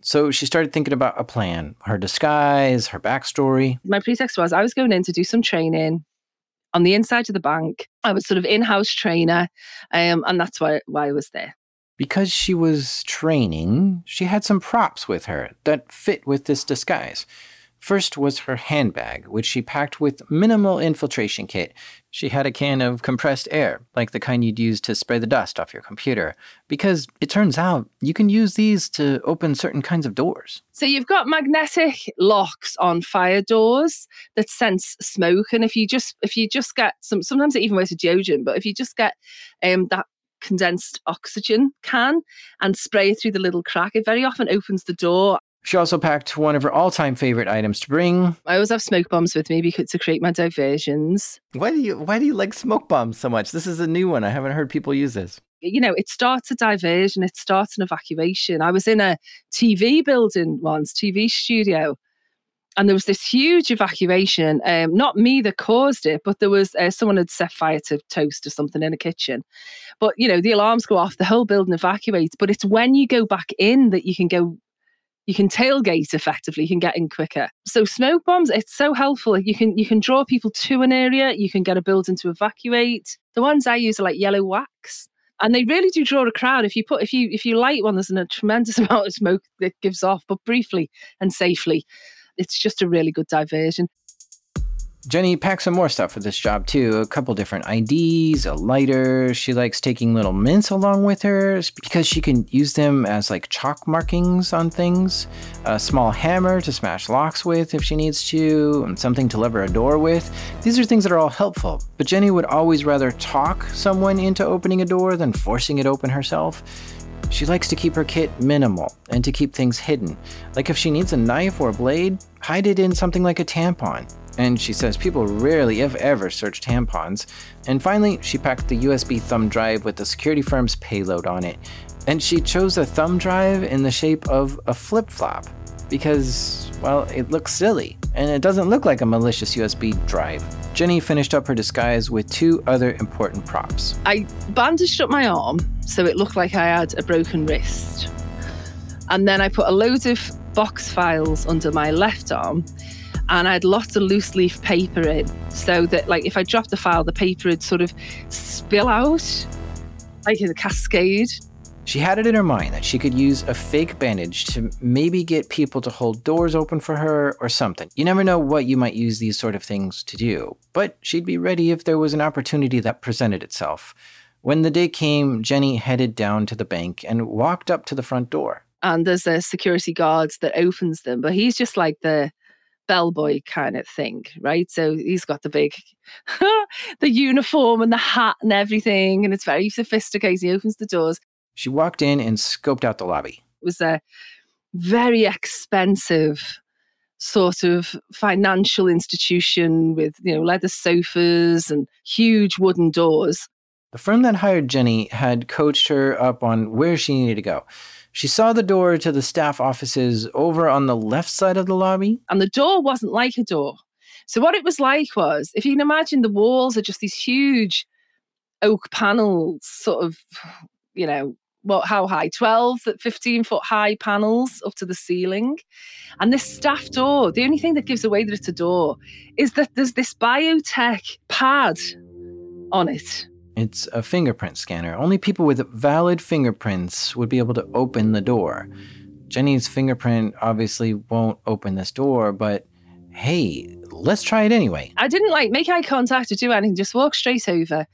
So she started thinking about a plan, her disguise, her backstory. My pretext was I was going in to do some training on the inside of the bank. I was sort of in-house trainer, um, and that's why why I was there. Because she was training, she had some props with her that fit with this disguise. First was her handbag, which she packed with minimal infiltration kit. She had a can of compressed air, like the kind you'd use to spray the dust off your computer, because it turns out you can use these to open certain kinds of doors. So you've got magnetic locks on fire doors that sense smoke, and if you just if you just get some, sometimes it even works a deodorant, but if you just get um, that condensed oxygen can and spray it through the little crack, it very often opens the door she also packed one of her all-time favorite items to bring. I always have smoke bombs with me because to create my diversions. Why do you why do you like smoke bombs so much? This is a new one. I haven't heard people use this. You know, it starts a diversion, it starts an evacuation. I was in a TV building once, TV studio, and there was this huge evacuation. Um, not me that caused it, but there was uh, someone had set fire to toast or something in a kitchen. But you know, the alarms go off, the whole building evacuates. But it's when you go back in that you can go you can tailgate effectively you can get in quicker. So smoke bombs it's so helpful. You can you can draw people to an area you can get a building to evacuate. The ones i use are like yellow wax and they really do draw a crowd. If you put if you if you light one there's a tremendous amount of smoke that gives off but briefly and safely it's just a really good diversion Jenny packs some more stuff for this job too. A couple different IDs, a lighter. She likes taking little mints along with her because she can use them as like chalk markings on things. A small hammer to smash locks with if she needs to, and something to lever a door with. These are things that are all helpful, but Jenny would always rather talk someone into opening a door than forcing it open herself. She likes to keep her kit minimal and to keep things hidden. Like if she needs a knife or a blade, hide it in something like a tampon. And she says people rarely, if ever, search tampons. And finally, she packed the USB thumb drive with the security firm's payload on it. And she chose a thumb drive in the shape of a flip flop because, well, it looks silly and it doesn't look like a malicious USB drive. Jenny finished up her disguise with two other important props. I bandaged up my arm so it looked like I had a broken wrist. And then I put a load of box files under my left arm and I had lots of loose leaf paper in so that like if I dropped the file, the paper would sort of spill out like in a cascade. She had it in her mind that she could use a fake bandage to maybe get people to hold doors open for her or something. You never know what you might use these sort of things to do, but she'd be ready if there was an opportunity that presented itself. When the day came, Jenny headed down to the bank and walked up to the front door. And there's a security guard that opens them, but he's just like the bellboy kind of thing, right? So he's got the big, the uniform and the hat and everything, and it's very sophisticated. He opens the doors. She walked in and scoped out the lobby. It was a very expensive sort of financial institution with you know leather sofas and huge wooden doors. The firm that hired Jenny had coached her up on where she needed to go. She saw the door to the staff offices over on the left side of the lobby. And the door wasn't like a door. So, what it was like was if you can imagine the walls are just these huge oak panels, sort of, you know, what, how high? 12, 15 foot high panels up to the ceiling. And this staff door, the only thing that gives away that it's a door is that there's this biotech pad on it it's a fingerprint scanner. Only people with valid fingerprints would be able to open the door. Jenny's fingerprint obviously won't open this door, but hey, let's try it anyway. I didn't like make eye contact or do anything, just walk straight over.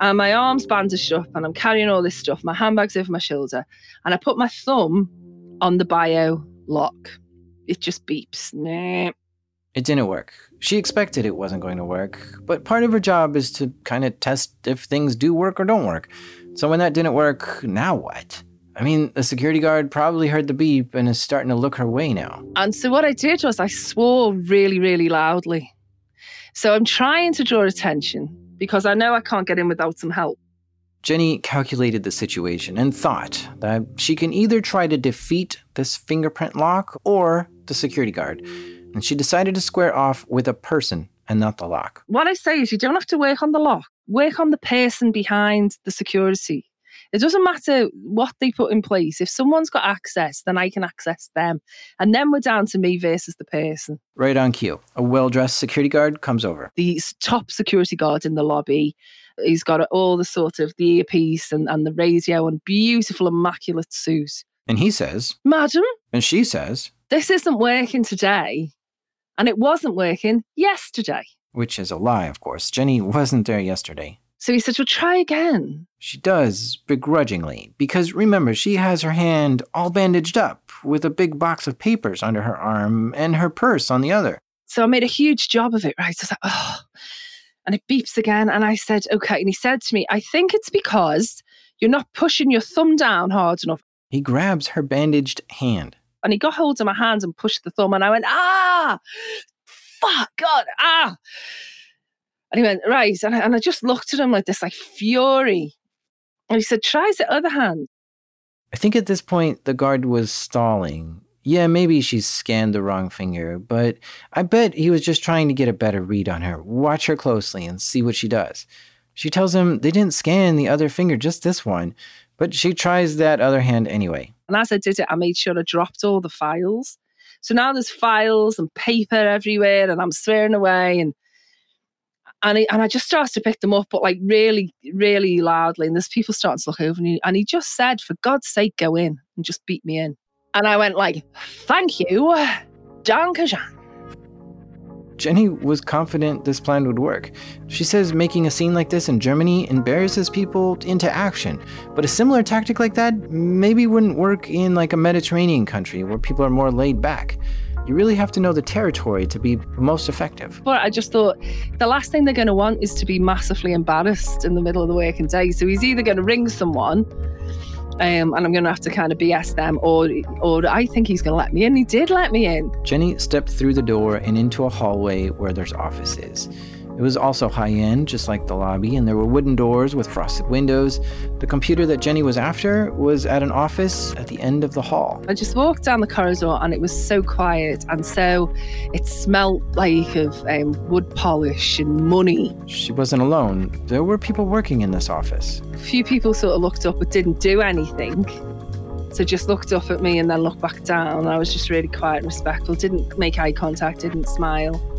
And my arm's bandaged up and I'm carrying all this stuff. My handbag's over my shoulder. And I put my thumb on the bio lock. It just beeps. Nah. It didn't work. She expected it wasn't going to work, but part of her job is to kind of test if things do work or don't work. So when that didn't work, now what? I mean, the security guard probably heard the beep and is starting to look her way now. And so what I did was I swore really, really loudly. So I'm trying to draw attention because I know I can't get in without some help. Jenny calculated the situation and thought that she can either try to defeat this fingerprint lock or the security guard and she decided to square off with a person and not the lock. What I say is, you don't have to work on the lock, work on the person behind the security. It doesn't matter what they put in place. If someone's got access, then I can access them. And then we're down to me versus the person. Right on cue. A well dressed security guard comes over. The top security guard in the lobby. He's got all the sort of the earpiece and, and the radio and beautiful, immaculate suit. And he says, Madam. And she says, This isn't working today. and it wasn't working yesterday. Which is a lie, of course. Jenny wasn't there yesterday. So he said, Well, try again. She does, begrudgingly, because remember, she has her hand all bandaged up with a big box of papers under her arm and her purse on the other. So I made a huge job of it, right? So I was like, Oh, and it beeps again. And I said, Okay. And he said to me, I think it's because you're not pushing your thumb down hard enough. He grabs her bandaged hand. And he got hold of my hands and pushed the thumb. And I went, Ah, fuck, God, ah. And he went, Right. And I, and I just looked at him like this, like fury. And he said, Try the other hand. I think at this point, the guard was stalling. Yeah, maybe she scanned the wrong finger, but I bet he was just trying to get a better read on her. Watch her closely and see what she does. She tells him they didn't scan the other finger, just this one, but she tries that other hand anyway. And as I did it, I made sure I dropped all the files. So now there's files and paper everywhere, and I'm swearing away, and and I, and I just started to pick them up, but like really, really loudly. And there's people starting to look over me, and he just said, "For God's sake, go in and just beat me in." And I went like, "Thank you, Danke Jean." Jenny was confident this plan would work. She says making a scene like this in Germany embarrasses people into action, but a similar tactic like that maybe wouldn't work in like a Mediterranean country where people are more laid back. You really have to know the territory to be most effective. But I just thought the last thing they're going to want is to be massively embarrassed in the middle of the working day. So he's either going to ring someone um, and I'm going to have to kind of BS them, or or I think he's going to let me in. He did let me in. Jenny stepped through the door and into a hallway where there's offices. It was also high end, just like the lobby, and there were wooden doors with frosted windows. The computer that Jenny was after was at an office at the end of the hall. I just walked down the corridor and it was so quiet and so it smelled like of um, wood polish and money. She wasn't alone. There were people working in this office. A few people sort of looked up but didn't do anything. So just looked up at me and then looked back down. I was just really quiet and respectful, didn't make eye contact, didn't smile.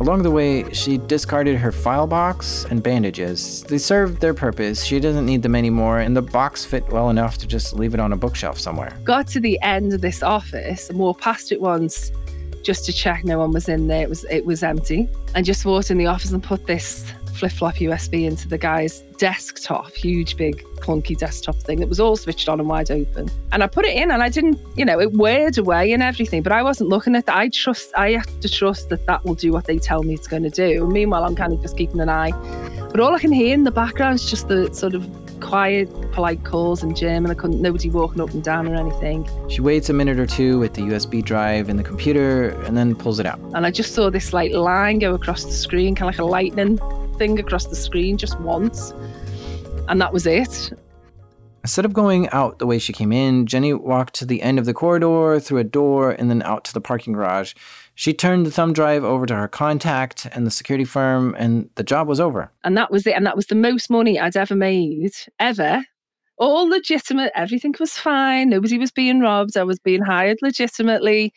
Along the way, she discarded her file box and bandages. They served their purpose. She doesn't need them anymore, and the box fit well enough to just leave it on a bookshelf somewhere. Got to the end of this office and walked past it once just to check no one was in there. It was it was empty. And just walked in the office and put this flip flop USB into the guy's desktop, huge, big, clunky desktop thing that was all switched on and wide open. And I put it in and I didn't, you know, it whirred away and everything, but I wasn't looking at that. I trust, I have to trust that that will do what they tell me it's going to do. And meanwhile, I'm kind of just keeping an eye. But all I can hear in the background is just the sort of quiet, polite calls in German. I couldn't, nobody walking up and down or anything. She waits a minute or two with the USB drive in the computer and then pulls it out. And I just saw this like line go across the screen, kind of like a lightning thing across the screen just once. And that was it. Instead of going out the way she came in, Jenny walked to the end of the corridor, through a door, and then out to the parking garage. She turned the thumb drive over to her contact and the security firm, and the job was over. And that was it. And that was the most money I'd ever made, ever. All legitimate. Everything was fine. Nobody was being robbed. I was being hired legitimately.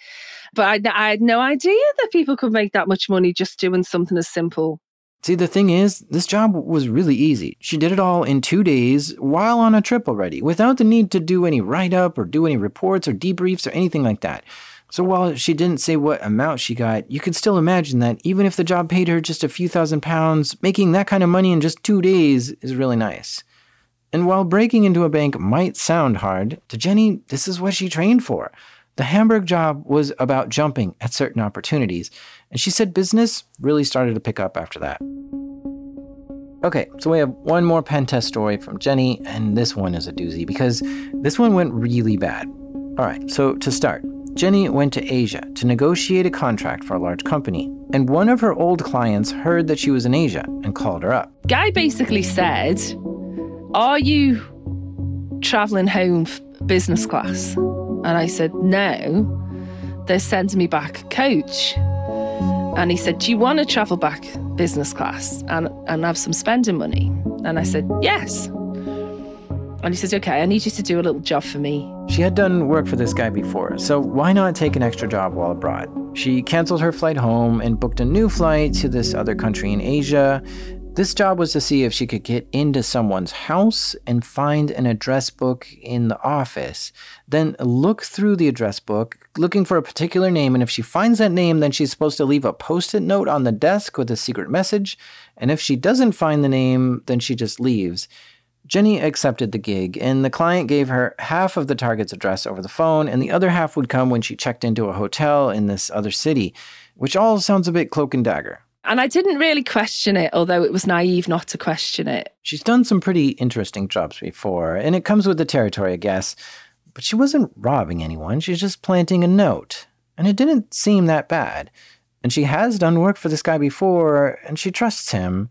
But I, I had no idea that people could make that much money just doing something as simple See, the thing is, this job was really easy. She did it all in two days while on a trip already, without the need to do any write up or do any reports or debriefs or anything like that. So while she didn't say what amount she got, you could still imagine that even if the job paid her just a few thousand pounds, making that kind of money in just two days is really nice. And while breaking into a bank might sound hard, to Jenny, this is what she trained for. The Hamburg job was about jumping at certain opportunities, and she said business really started to pick up after that. Okay, so we have one more pen test story from Jenny, and this one is a doozy because this one went really bad. All right, so to start, Jenny went to Asia to negotiate a contract for a large company, and one of her old clients heard that she was in Asia and called her up. Guy basically said, Are you traveling home business class? And I said, No. They're sending me back coach. And he said, Do you want to travel back business class and, and have some spending money? And I said, Yes. And he says, Okay, I need you to do a little job for me. She had done work for this guy before, so why not take an extra job while abroad? She canceled her flight home and booked a new flight to this other country in Asia. This job was to see if she could get into someone's house and find an address book in the office. Then look through the address book, looking for a particular name. And if she finds that name, then she's supposed to leave a post it note on the desk with a secret message. And if she doesn't find the name, then she just leaves. Jenny accepted the gig, and the client gave her half of the target's address over the phone, and the other half would come when she checked into a hotel in this other city, which all sounds a bit cloak and dagger. And I didn't really question it, although it was naive not to question it. She's done some pretty interesting jobs before, and it comes with the territory, I guess. But she wasn't robbing anyone, she's just planting a note. And it didn't seem that bad. And she has done work for this guy before, and she trusts him.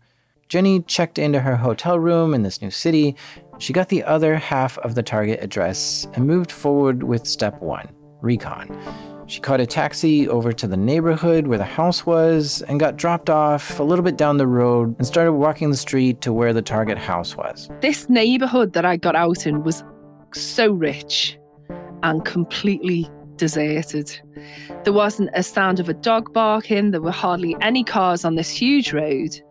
Jenny checked into her hotel room in this new city. She got the other half of the target address and moved forward with step one recon. She caught a taxi over to the neighborhood where the house was and got dropped off a little bit down the road and started walking the street to where the target house was. This neighborhood that I got out in was so rich and completely deserted. There wasn't a sound of a dog barking, there were hardly any cars on this huge road.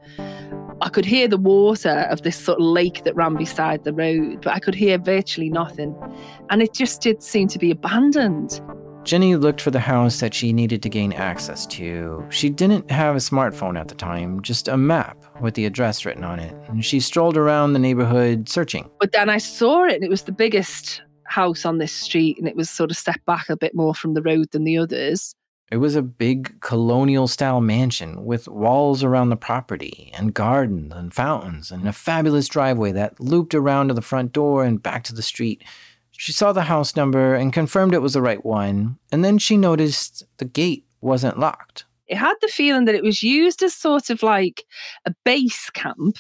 I could hear the water of this sort of lake that ran beside the road, but I could hear virtually nothing. And it just did seem to be abandoned. Jenny looked for the house that she needed to gain access to. She didn't have a smartphone at the time, just a map with the address written on it. And she strolled around the neighborhood searching. But then I saw it, and it was the biggest house on this street, and it was sort of set back a bit more from the road than the others. It was a big colonial style mansion with walls around the property and gardens and fountains and a fabulous driveway that looped around to the front door and back to the street. She saw the house number and confirmed it was the right one, and then she noticed the gate wasn't locked. It had the feeling that it was used as sort of like a base camp,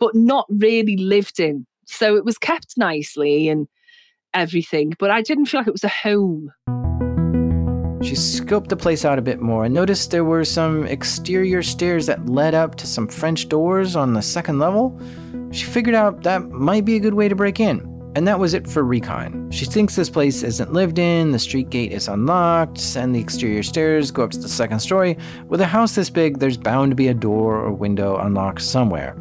but not really lived in. So it was kept nicely and everything, but I didn't feel like it was a home. She scoped the place out a bit more and noticed there were some exterior stairs that led up to some French doors on the second level. She figured out that might be a good way to break in. And that was it for recon. She thinks this place isn't lived in, the street gate is unlocked, and the exterior stairs go up to the second story. With a house this big, there's bound to be a door or window unlocked somewhere.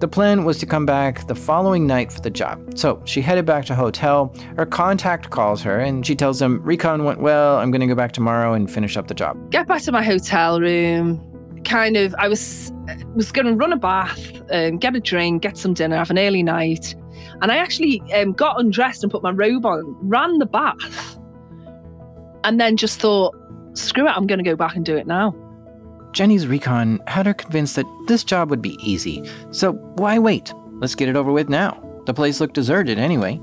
The plan was to come back the following night for the job. So she headed back to hotel. Her contact calls her and she tells him, Recon went well. I'm going to go back tomorrow and finish up the job. Get back to my hotel room. Kind of, I was was going to run a bath, and get a drink, get some dinner, have an early night. And I actually um, got undressed and put my robe on, ran the bath, and then just thought, screw it, I'm going to go back and do it now. Jenny's recon had her convinced that this job would be easy, so why wait? Let's get it over with now. The place looked deserted anyway.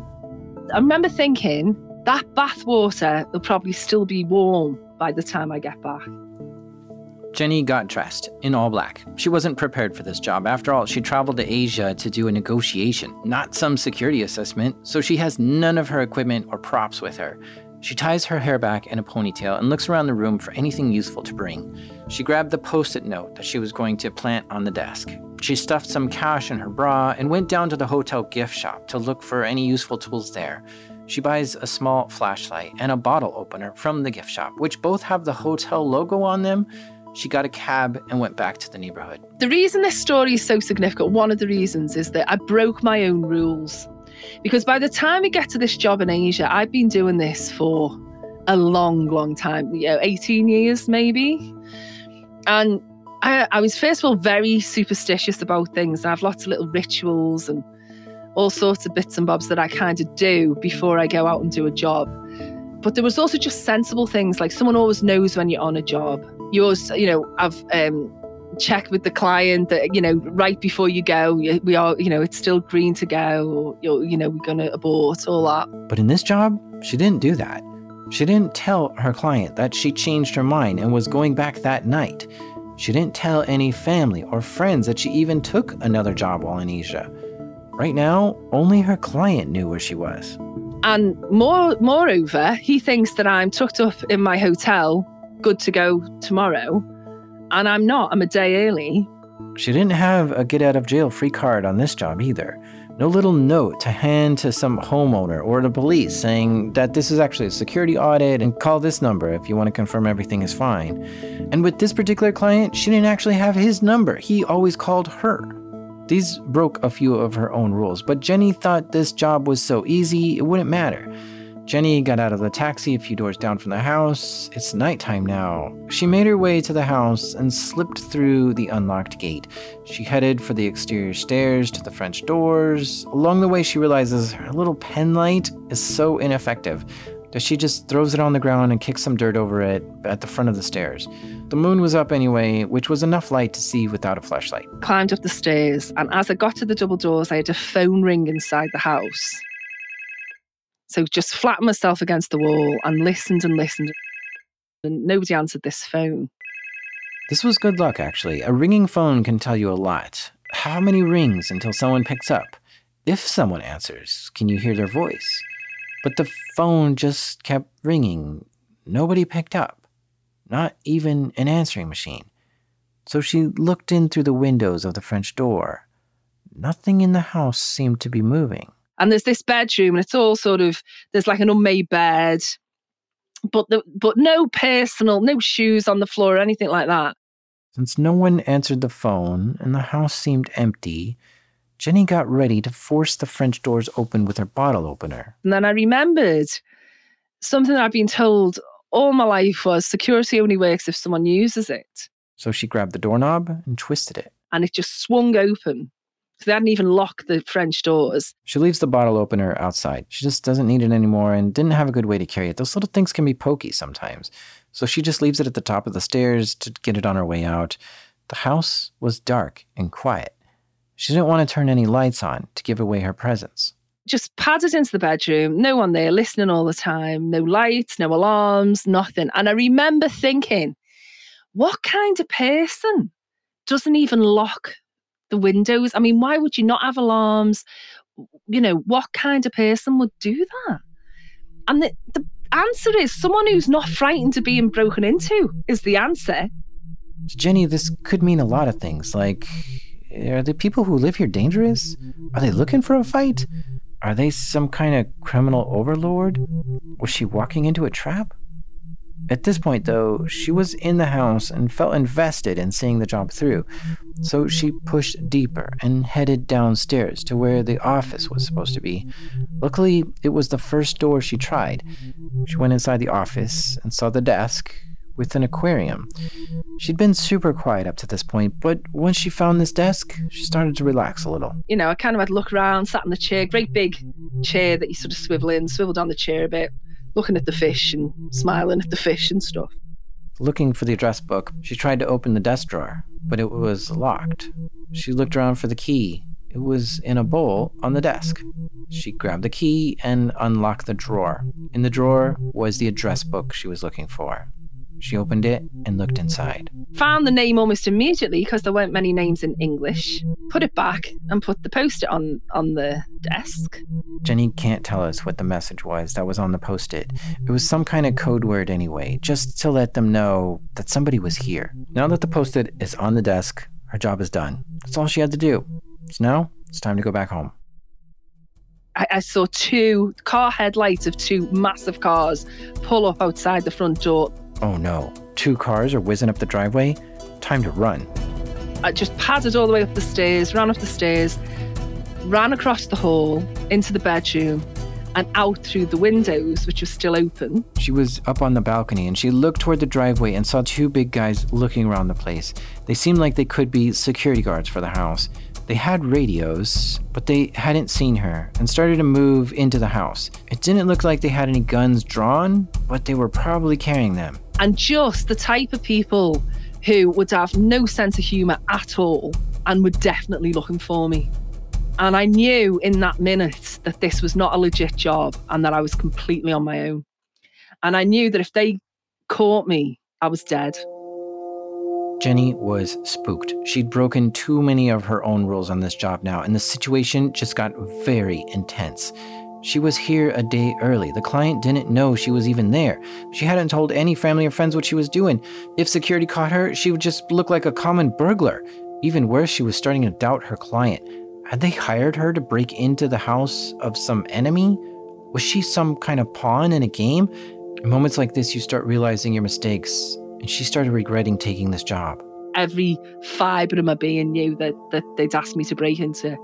I remember thinking, that bath water will probably still be warm by the time I get back. Jenny got dressed in all black. She wasn't prepared for this job. After all, she traveled to Asia to do a negotiation, not some security assessment, so she has none of her equipment or props with her. She ties her hair back in a ponytail and looks around the room for anything useful to bring. She grabbed the post it note that she was going to plant on the desk. She stuffed some cash in her bra and went down to the hotel gift shop to look for any useful tools there. She buys a small flashlight and a bottle opener from the gift shop, which both have the hotel logo on them, she got a cab and went back to the neighborhood. The reason this story is so significant, one of the reasons, is that I broke my own rules. Because by the time we get to this job in Asia, I've been doing this for a long, long time, you know, 18 years maybe. And I, I was, first of all, very superstitious about things. I have lots of little rituals and all sorts of bits and bobs that I kind of do before I go out and do a job. But there was also just sensible things like someone always knows when you're on a job yours, you know, I've um, checked with the client that, you know, right before you go, we are, you know, it's still green to go, or, you're, you know, we're going to abort, all that. But in this job, she didn't do that. She didn't tell her client that she changed her mind and was going back that night. She didn't tell any family or friends that she even took another job while in Asia. Right now, only her client knew where she was. And more, moreover, he thinks that I'm tucked up in my hotel good to go tomorrow. And I'm not, I'm a day early. She didn't have a get out of jail free card on this job either. No little note to hand to some homeowner or the police saying that this is actually a security audit and call this number if you want to confirm everything is fine. And with this particular client, she didn't actually have his number. He always called her. These broke a few of her own rules, but Jenny thought this job was so easy it wouldn't matter. Jenny got out of the taxi a few doors down from the house. It's nighttime now. She made her way to the house and slipped through the unlocked gate. She headed for the exterior stairs to the French doors. Along the way, she realizes her little pen light is so ineffective that she just throws it on the ground and kicks some dirt over it at the front of the stairs. The moon was up anyway, which was enough light to see without a flashlight. Climbed up the stairs, and as I got to the double doors, I had a phone ring inside the house. So just flattened myself against the wall and listened and listened. And nobody answered this phone. This was good luck, actually. A ringing phone can tell you a lot. How many rings until someone picks up? If someone answers, can you hear their voice? But the phone just kept ringing. Nobody picked up, not even an answering machine. So she looked in through the windows of the French door. Nothing in the house seemed to be moving and there's this bedroom and it's all sort of there's like an unmade bed but the, but no personal no shoes on the floor or anything like that. Since no one answered the phone and the house seemed empty jenny got ready to force the french doors open with her bottle opener. And then i remembered something that i've been told all my life was security only works if someone uses it. So she grabbed the doorknob and twisted it. And it just swung open they hadn't even locked the French doors. She leaves the bottle opener outside. She just doesn't need it anymore and didn't have a good way to carry it. Those little things can be pokey sometimes. So she just leaves it at the top of the stairs to get it on her way out. The house was dark and quiet. She didn't want to turn any lights on to give away her presence. Just padded into the bedroom, no one there listening all the time, no lights, no alarms, nothing. And I remember thinking, what kind of person doesn't even lock the windows. I mean, why would you not have alarms? You know, what kind of person would do that? And the, the answer is someone who's not frightened of being broken into is the answer. Jenny, this could mean a lot of things. Like, are the people who live here dangerous? Are they looking for a fight? Are they some kind of criminal overlord? Was she walking into a trap? At this point, though, she was in the house and felt invested in seeing the job through, so she pushed deeper and headed downstairs to where the office was supposed to be. Luckily, it was the first door she tried. She went inside the office and saw the desk with an aquarium. She'd been super quiet up to this point, but once she found this desk, she started to relax a little. You know, I kind of had to look around, sat in the chair, great big chair that you sort of swivel in, swivel down the chair a bit looking at the fish and smiling at the fish and stuff. Looking for the address book, she tried to open the desk drawer, but it was locked. She looked around for the key. It was in a bowl on the desk. She grabbed the key and unlocked the drawer. In the drawer was the address book she was looking for. She opened it and looked inside. Found the name almost immediately because there weren't many names in English. Put it back and put the post it on on the desk. Jenny can't tell us what the message was that was on the post it. Was some kind of code word anyway, just to let them know that somebody was here. Now that the post it is on the desk, her job is done. That's all she had to do. So now it's time to go back home. I, I saw two car headlights of two massive cars pull up outside the front door Oh no, two cars are whizzing up the driveway. Time to run. I just padded all the way up the stairs, ran up the stairs, ran across the hall into the bedroom and out through the windows, which were still open. She was up on the balcony and she looked toward the driveway and saw two big guys looking around the place. They seemed like they could be security guards for the house. They had radios, but they hadn't seen her and started to move into the house. It didn't look like they had any guns drawn, but they were probably carrying them and just the type of people who would have no sense of humour at all and were definitely looking for me. And I knew in that minute that this was not a legit job and that I was completely on my own. And I knew that if they caught me, I was dead. Jenny was spooked. She'd broken too many of her own rules on this job now, and the situation just got very intense. She was here a day early. The client didn't know she was even there. She hadn't told any family or friends what she was doing. If security caught her, she would just look like a common burglar. Even worse, she was starting to doubt her client. Had they hired her to break into the house of some enemy? Was she some kind of pawn in a game? In moments like this, you start realizing your mistakes, and she started regretting taking this job. every fibre of my being knew that that they'd asked me to break into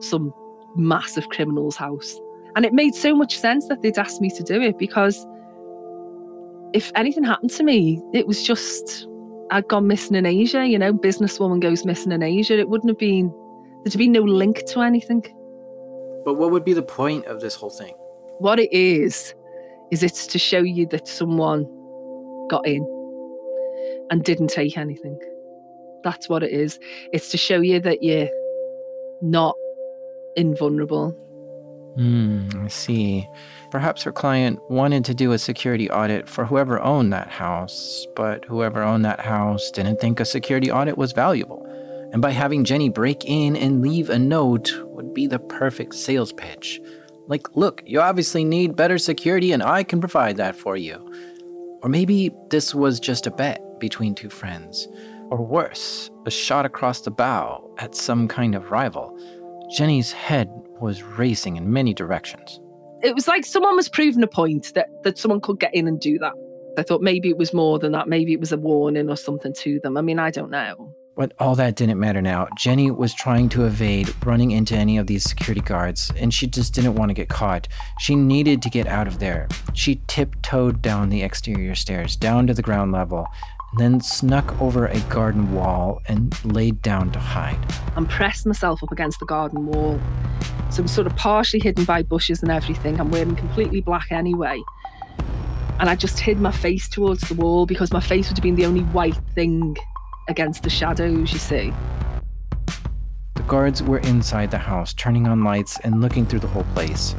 some massive criminal's house. And it made so much sense that they'd asked me to do it because if anything happened to me, it was just I'd gone missing in Asia, you know, businesswoman goes missing in Asia. It wouldn't have been there'd be no link to anything. But what would be the point of this whole thing? What it is, is it's to show you that someone got in and didn't take anything. That's what it is. It's to show you that you're not invulnerable. Hmm, I see. Perhaps her client wanted to do a security audit for whoever owned that house, but whoever owned that house didn't think a security audit was valuable. And by having Jenny break in and leave a note would be the perfect sales pitch. Like, look, you obviously need better security and I can provide that for you. Or maybe this was just a bet between two friends. Or worse, a shot across the bow at some kind of rival. Jenny's head was racing in many directions. It was like someone was proving a point that, that someone could get in and do that. I thought maybe it was more than that. Maybe it was a warning or something to them. I mean, I don't know. But all that didn't matter now. Jenny was trying to evade running into any of these security guards, and she just didn't want to get caught. She needed to get out of there. She tiptoed down the exterior stairs, down to the ground level, then snuck over a garden wall and laid down to hide. and pressed myself up against the garden wall. So I'm sort of partially hidden by bushes and everything. I'm wearing completely black anyway. And I just hid my face towards the wall because my face would have been the only white thing against the shadows, you see. The guards were inside the house, turning on lights and looking through the whole place.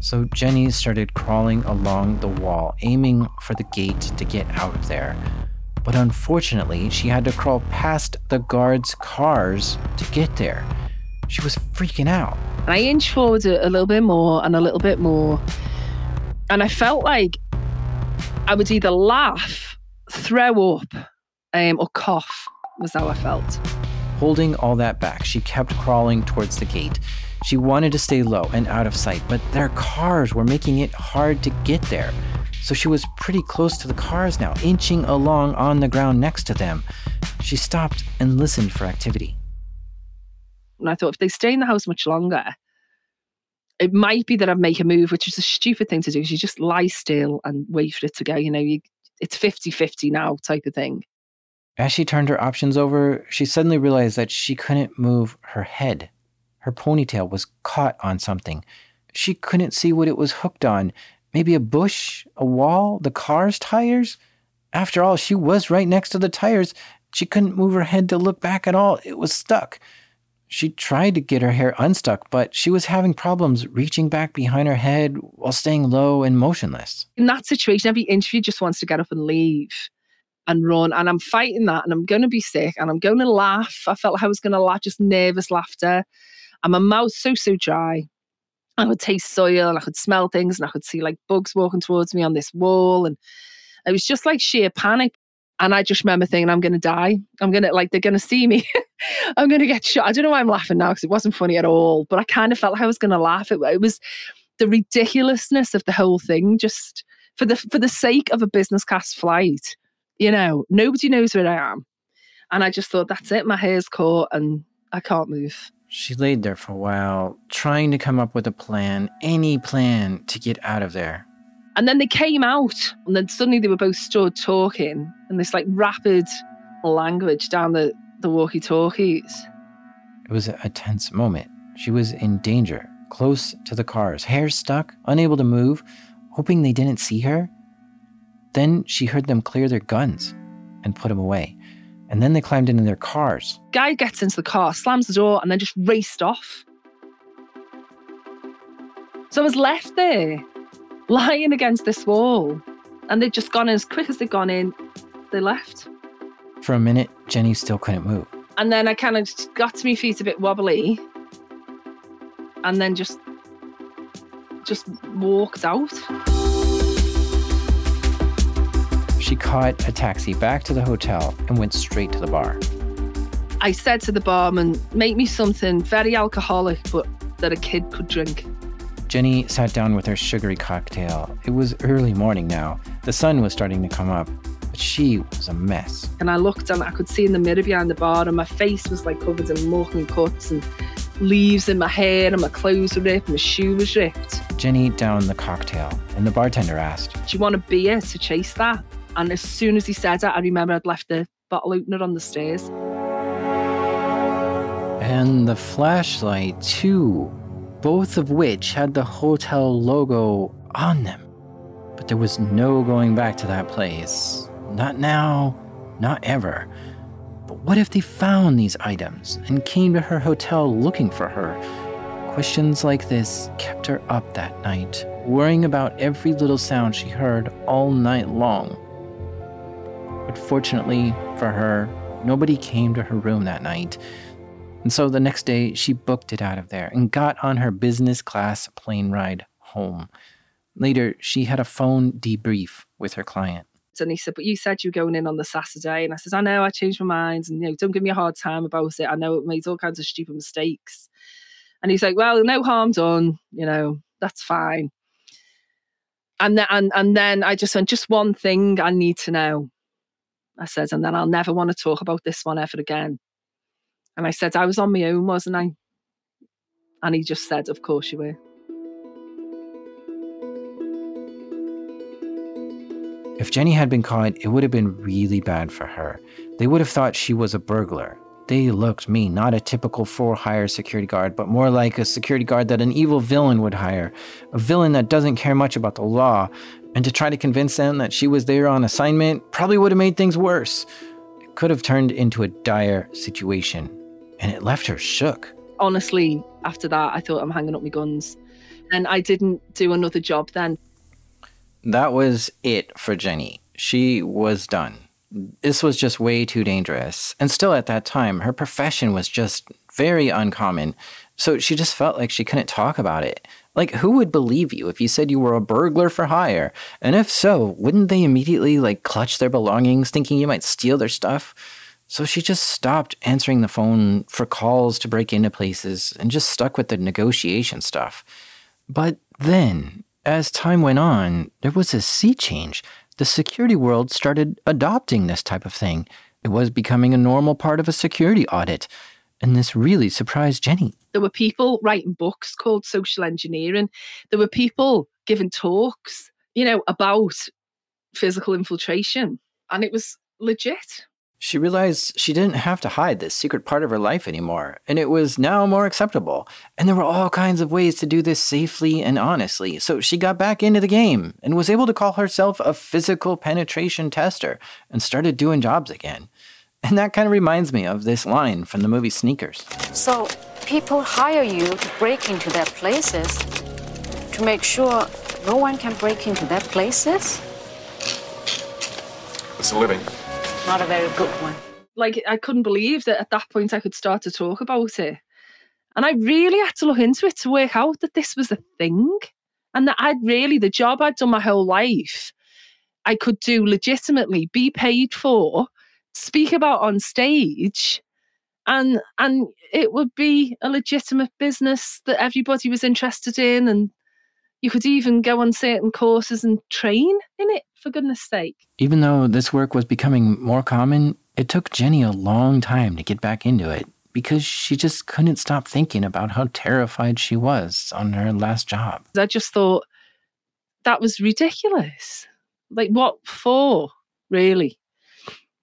So Jenny started crawling along the wall, aiming for the gate to get out of there. But unfortunately, she had to crawl past the guards' cars to get there. She was freaking out. And I inched forward a, a little bit more and a little bit more. And I felt like I would either laugh, throw up, um, or cough, was how I felt. Holding all that back, she kept crawling towards the gate. She wanted to stay low and out of sight, but their cars were making it hard to get there. So she was pretty close to the cars now, inching along on the ground next to them. She stopped and listened for activity. And I thought if they stay in the house much longer, it might be that I'd make a move, which is a stupid thing to do. 'cause You just lie still and wait for it to go. You know, you, it's 50 50 now type of thing. As she turned her options over, she suddenly realized that she couldn't move her head. Her ponytail was caught on something. She couldn't see what it was hooked on. Maybe a bush, a wall, the car's tires? After all, she was right next to the tires. She couldn't move her head to look back at all. It was stuck. She tried to get her hair unstuck, but she was having problems reaching back behind her head while staying low and motionless. In that situation, every interview just wants to get up and leave and run. And I'm fighting that and I'm going to be sick and I'm going to laugh. I felt like I was going to laugh, just nervous laughter. And my mouth so, so dry. I would taste soil and I could smell things and I could see like bugs walking towards me on this wall. And it was just like sheer panic. And I just remember thinking, I'm going to die. I'm going to, like, they're going to see me. I'm going to get shot. I don't know why I'm laughing now because it wasn't funny at all, but I kind of felt like I was going to laugh. It, it was the ridiculousness of the whole thing, just for the for the sake of a business class flight. You know, nobody knows where I am. And I just thought, that's it. My hair's caught and I can't move. She laid there for a while, trying to come up with a plan, any plan to get out of there. And then they came out, and then suddenly they were both stood talking in this like rapid language down the, the walkie talkies. It was a, a tense moment. She was in danger, close to the cars, hair stuck, unable to move, hoping they didn't see her. Then she heard them clear their guns and put them away. And then they climbed into their cars. Guy gets into the car, slams the door, and then just raced off. So I was left there, lying against this wall. And they'd just gone in as quick as they'd gone in, they left. For a minute, Jenny still couldn't move. And then I kind of got to my feet a bit wobbly. And then just just walked out. She caught a taxi back to the hotel and went straight to the bar. I said to the barman, make me something very alcoholic, but that a kid could drink. Jenny sat down with her sugary cocktail. It was early morning now. The sun was starting to come up, but she was a mess. And I looked and I could see in the mirror behind the bar, and my face was like covered in muck and cuts and leaves in my hair, and my clothes were ripped, and my shoe was ripped. Jenny downed the cocktail, and the bartender asked, Do you want a beer to chase that? And as soon as he said that, I remember I'd left the bottle opener on the stairs. and the flashlight, too, both of which had the hotel logo on them. But there was no going back to that place. Not now, not ever. But what if they found these items and came to her hotel looking for her? Questions like this kept her up that night, worrying about every little sound she heard all night long. Fortunately for her, nobody came to her room that night. And so the next day, she booked it out of there and got on her business class plane ride home. Later, she had a phone debrief with her client. And he said, But you said you were going in on the Saturday. And I said, I know, I changed my mind. And, you know, don't give me a hard time about it. I know it made all kinds of stupid mistakes. And he's like, Well, no harm done. You know, that's fine. And then, and, and then I just went, Just one thing I need to know. I said, And then I'll never want to talk about this one ever again. And I said, I was on my own, wasn't I? And he just said, Of course you were. If Jenny had been caught, it would have been really bad for her. They would have thought she was a burglar. They looked mean, not a typical for hire security guard, but more like a security guard that an evil villain would hire. A villain that doesn't care much about the law. And to try to convince them that she was there on assignment probably would have made things worse. It could have turned into a dire situation. And it left her shook. Honestly, after that, I thought I'm hanging up my guns. And I didn't do another job then. That was it for Jenny. She was done. This was just way too dangerous. And still at that time, her profession was just very uncommon. So she just felt like she couldn't talk about it. Like, who would believe you if you said you were a burglar for hire? And if so, wouldn't they immediately like clutch their belongings, thinking you might steal their stuff? So she just stopped answering the phone for calls to break into places and just stuck with the negotiation stuff. But then, as time went on, there was a sea change. The security world started adopting this type of thing. It was becoming a normal part of a security audit. And this really surprised Jenny. There were people writing books called social engineering. There were people giving talks, you know, about physical infiltration. And it was legit. She realized she didn't have to hide this secret part of her life anymore, and it was now more acceptable. And there were all kinds of ways to do this safely and honestly. So she got back into the game and was able to call herself a physical penetration tester and started doing jobs again. And that kind of reminds me of this line from the movie Sneakers. So people hire you to break into their places to make sure no one can break into their places? It's a living. Not a very good one. Like, I couldn't believe that at that point I could start to talk about it. And I really had to look into it to work out that this was a thing and that I'd really, the job I'd done my whole life, I could do legitimately, be paid for, speak about on stage. And and it would be a legitimate business that everybody was interested in, and you could even go on certain courses and train in it, for goodness sake. Even though this work was becoming more common, it took Jenny a long time to get back into it because she just couldn't stop thinking about how terrified she was on her last job. I just thought that was ridiculous. Like, what for, really?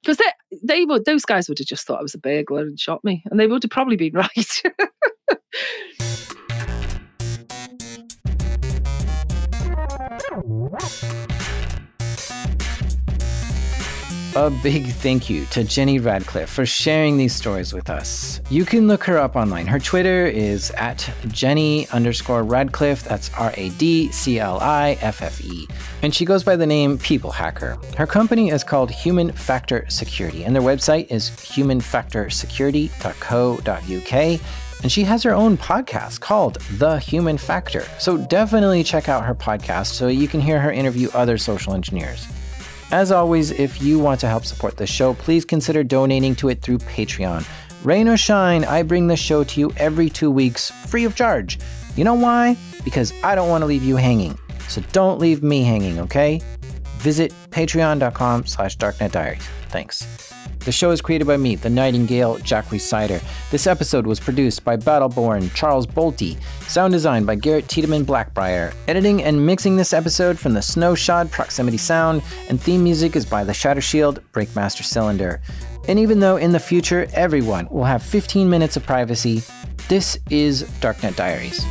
Because they, they would, those guys would have just thought I was a burglar and shot me, and they would have probably been right. A big thank you to Jenny Radcliffe for sharing these stories with us. You can look her up online. Her Twitter is at Jenny underscore Radcliffe. That's R A D C L I F F E. And she goes by the name People Hacker. Her company is called Human Factor Security, and their website is humanfactorsecurity.co.uk. And she has her own podcast called The Human Factor. So definitely check out her podcast so you can hear her interview other social engineers. As always, if you want to help support the show, please consider donating to it through Patreon. Rain or shine, I bring the show to you every two weeks, free of charge. You know why? Because I don't want to leave you hanging. So don't leave me hanging, okay? visit patreon.com slash darknetdiaries. Thanks. The show is created by me, the Nightingale, Jack Rhysider. This episode was produced by Battleborn, Charles Bolte. Sound design by Garrett Tiedemann Blackbriar. Editing and mixing this episode from the Snowshod Proximity Sound, and theme music is by the Shatter Shield Breakmaster Cylinder. And even though in the future everyone will have 15 minutes of privacy, this is Darknet Diaries.